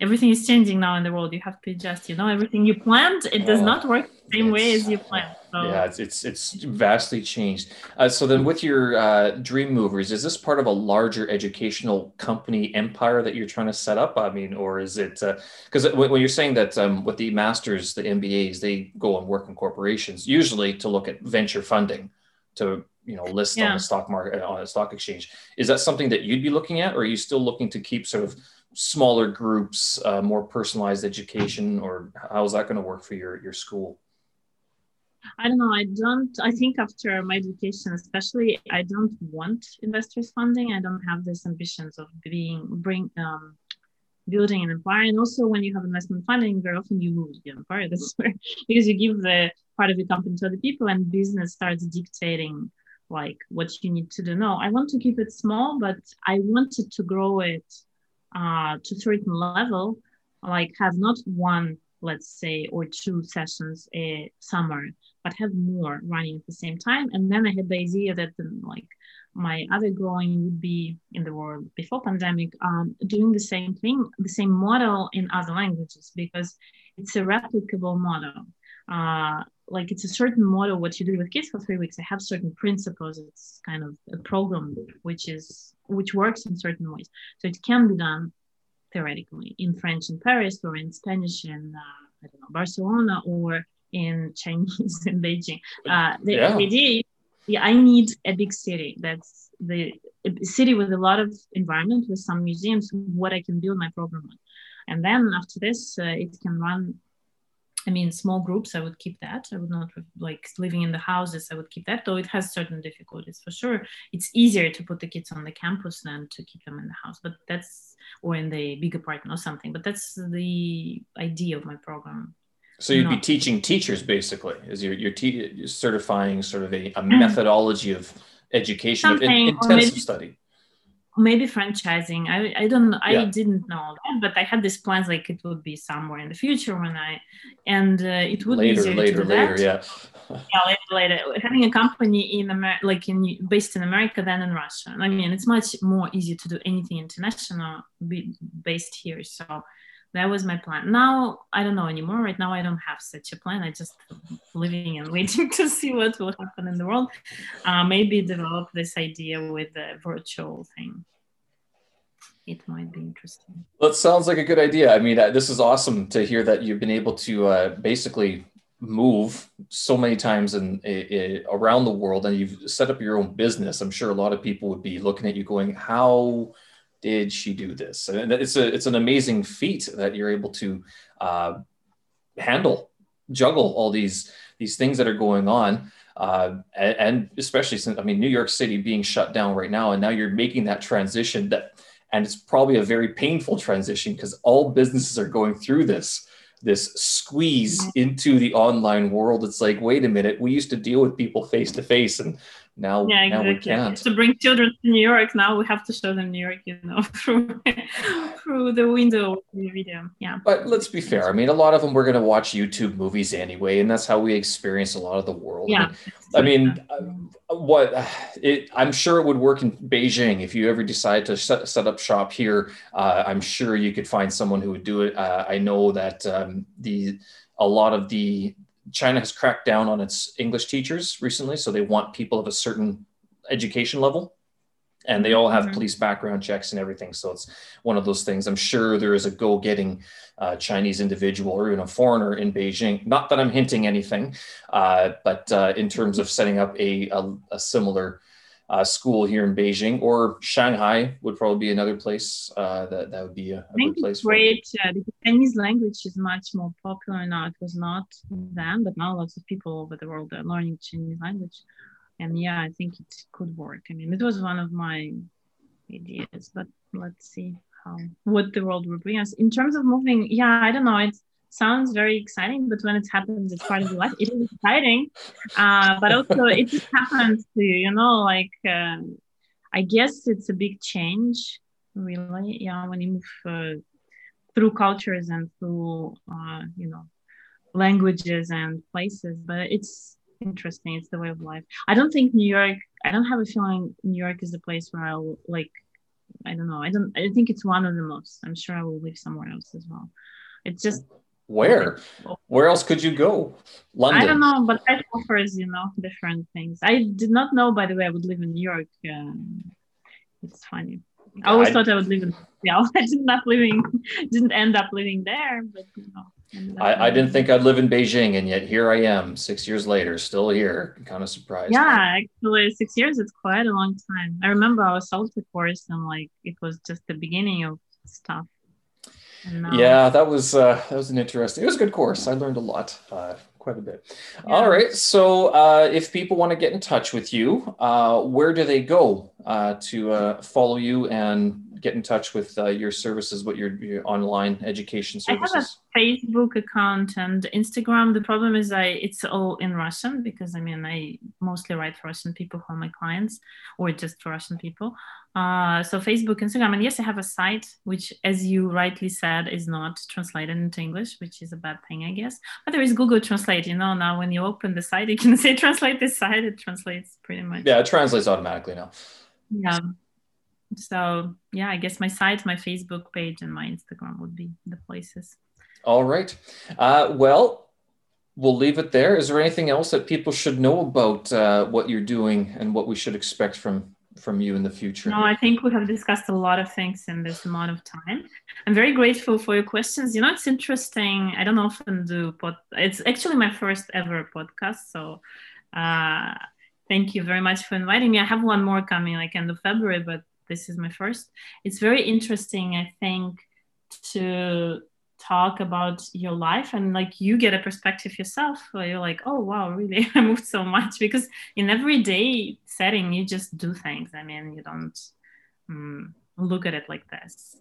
everything is changing now in the world. You have to adjust. You know, everything you planned, it does not work the same way as you planned. So. Yeah, it's it's, it's vastly changed. Uh, so then, with your uh, Dream Movers, is this part of a larger educational company empire that you're trying to set up? I mean, or is it because uh, when, when, you're saying that um, with the masters, the MBAs, they go and work in corporations, usually to look at venture funding to you know list yeah. on the stock market on a stock exchange is that something that you'd be looking at or are you still looking to keep sort of smaller groups, uh, more personalized education, or how is that going to work for your your school? I don't know. I don't. I think after my education, especially, I don't want investors funding. I don't have these ambitions of being bring um, building an empire. And also, when you have investment funding, very often you lose the empire. That's where because you give the part of your company to other people, and business starts dictating like what you need to do. No, I want to keep it small, but I wanted to grow it uh, to a certain level, like have not one, let's say, or two sessions a summer, but have more running at the same time. And then I had the idea that then, like my other growing would be in the world before pandemic, um, doing the same thing, the same model in other languages because it's a replicable model. Uh, like it's a certain model what you do with kids for three weeks. I have certain principles. It's kind of a program which is which works in certain ways. So it can be done theoretically in French in Paris or in Spanish in uh, I don't know Barcelona or in Chinese in Beijing. Uh, the yeah. idea, yeah, I need a big city. That's the city with a lot of environment with some museums. What I can build my program on, and then after this, uh, it can run I mean, small groups, I would keep that. I would not like living in the houses, I would keep that, though it has certain difficulties for sure. It's easier to put the kids on the campus than to keep them in the house, but that's, or in the big apartment or something, but that's the idea of my program. So you'd not, be teaching teachers basically, is you're, you're, te- certifying sort of a, a mm. methodology of education, of in, intensive study maybe franchising i i don't know yeah. i didn't know that but i had these plans like it would be somewhere in the future when i and uh, it would later, be easier later to do later that. yeah yeah later later having a company in america like in based in america than in russia i mean it's much more easy to do anything international be based here so that was my plan. Now I don't know anymore. Right now I don't have such a plan. I just living and waiting to see what will happen in the world. Uh, maybe develop this idea with the virtual thing. It might be interesting. Well, it sounds like a good idea. I mean, uh, this is awesome to hear that you've been able to uh, basically move so many times in, around the world and you've set up your own business i'm sure a lot of people would be looking at you going how did she do this and it's a it's an amazing feat that you're able to uh, handle juggle all these these things that are going on uh, and, and especially since i mean new york city being shut down right now and now you're making that transition that and it's probably a very painful transition because all businesses are going through this this squeeze mm-hmm. into the online world. It's like, wait a minute, we used to deal with people face to face, and now, yeah, exactly. now we can't. To bring children to New York, now we have to show them New York, you know, through through the window of the video. Yeah. But let's be fair. I mean, a lot of them we're going to watch YouTube movies anyway, and that's how we experience a lot of the world. Yeah. I mean, uh, what it, I'm sure it would work in Beijing if you ever decide to set, set up shop here. Uh, I'm sure you could find someone who would do it. Uh, I know that um, the a lot of the China has cracked down on its English teachers recently, so they want people of a certain education level, and they all have mm-hmm. police background checks and everything. So it's one of those things. I'm sure there is a go getting uh, Chinese individual or even a foreigner in Beijing. Not that I'm hinting anything, uh, but uh, in terms of setting up a, a, a similar uh, school here in Beijing or Shanghai would probably be another place uh, that that would be a, a good place. Great. Uh, the Chinese language is much more popular now. It was not then, but now lots of people over the world are learning Chinese language, and yeah, I think it could work. I mean, it was one of my ideas, but let's see how what the world will bring us in terms of moving. Yeah, I don't know. It's sounds very exciting, but when it happens, it's part of life. It is exciting, uh, but also it just happens to you, you know, like um, I guess it's a big change, really. Yeah, when you move uh, through cultures and through, uh, you know, languages and places, but it's interesting. It's the way of life. I don't think New York. I don't have a feeling New York is the place where I'll like. I don't know. I don't. I think it's one of the most. I'm sure I will live somewhere else as well. It's just where? Where else could you go? London. I don't know, but life offers, you know, different things. I did not know, by the way, I would live in New York. Um, it's funny. I always I, thought I would live in yeah. I did not living, didn't end up living there, but you know. I, I didn't think I'd live in Beijing, and yet here I am, six years later, still here. Kind of surprised. Yeah, actually, six years is quite a long time. I remember I was CELTA course, and like it was just the beginning of stuff. No. Yeah, that was uh, that was an interesting. It was a good course. I learned a lot, uh, quite a bit. Yeah. All right. So, uh, if people want to get in touch with you, uh, where do they go uh, to uh, follow you and get in touch with uh, your services, what your, your online education services? I have a Facebook account and Instagram. The problem is I it's all in Russian because I mean I mostly write for Russian people who are my clients or just for Russian people. Uh, so Facebook, Instagram, and yes, I have a site which, as you rightly said, is not translated into English, which is a bad thing, I guess. But there is Google Translate. You know, now when you open the site, you can say translate this site. It translates pretty much. Yeah, it translates automatically now. Yeah so yeah i guess my site my facebook page and my instagram would be the places. All right. Uh, well we'll leave it there. Is there anything else that people should know about uh, what you're doing and what we should expect from from you in the future? No i think we have discussed a lot of things in this amount of time. I'm very grateful for your questions. You know it's interesting. I don't often do but it's actually my first ever podcast so uh, thank you very much for inviting me. I have one more coming like end of february but this is my first. It's very interesting, I think, to talk about your life and like you get a perspective yourself where you're like, oh wow, really, I moved so much because in everyday setting you just do things. I mean, you don't um, look at it like this.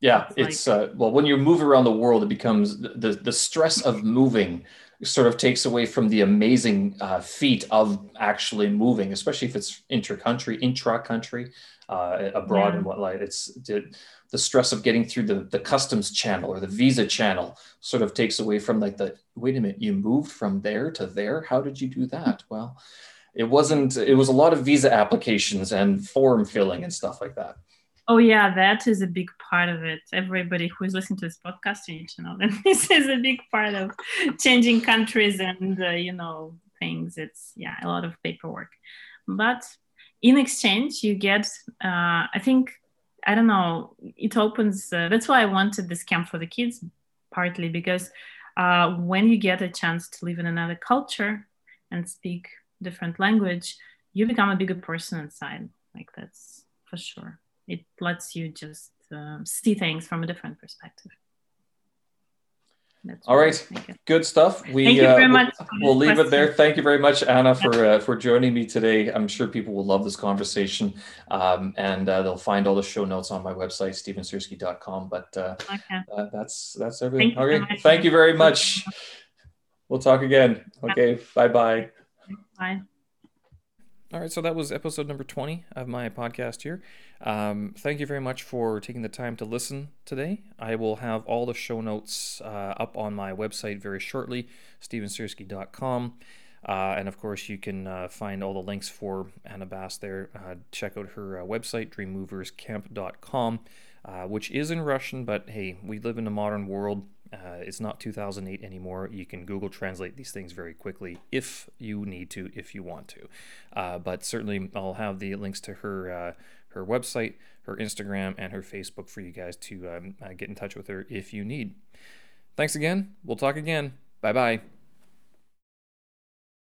Yeah, it's, it's like, uh, well when you move around the world, it becomes the the stress of moving sort of takes away from the amazing uh, feat of actually moving, especially if it's intra-country, intra-country uh, abroad yeah. and whatnot. It's the, the stress of getting through the, the customs channel or the visa channel sort of takes away from like the wait a minute, you moved from there to there. How did you do that? Well, it wasn't. It was a lot of visa applications and form filling and stuff like that. Oh yeah, that is a big part of it. Everybody who is listening to this podcast, you need to know that this is a big part of changing countries and uh, you know things. It's yeah, a lot of paperwork, but in exchange you get uh, i think i don't know it opens uh, that's why i wanted this camp for the kids partly because uh, when you get a chance to live in another culture and speak different language, you become a bigger person inside. Like that's for sure. It lets you just um, see things from a different perspective. That's All right, good stuff. We Thank you very uh, much we'll, we'll leave question. it there. Thank you very much, Anna, for uh, for joining me today. I'm sure people will love this conversation, um, and uh, they'll find all the show notes on my website, stevensirski.com. But uh, okay. Uh, that's that's everything. Thank thank you very much. We'll talk again. Okay, bye bye. Bye. All right, so that was episode number 20 of my podcast here. Um, thank you very much for taking the time to listen today. I will have all the show notes uh, up on my website very shortly, stevensirski.com. Uh, and of course, you can uh, find all the links for Anna Bass there. Uh, check out her uh, website, dreammoverscamp.com, uh, which is in Russian, but hey, we live in a modern world. Uh, it's not 2008 anymore. You can Google Translate these things very quickly if you need to, if you want to. Uh, but certainly, I'll have the links to her uh, her website, her Instagram, and her Facebook for you guys to um, uh, get in touch with her if you need. Thanks again. We'll talk again. Bye bye.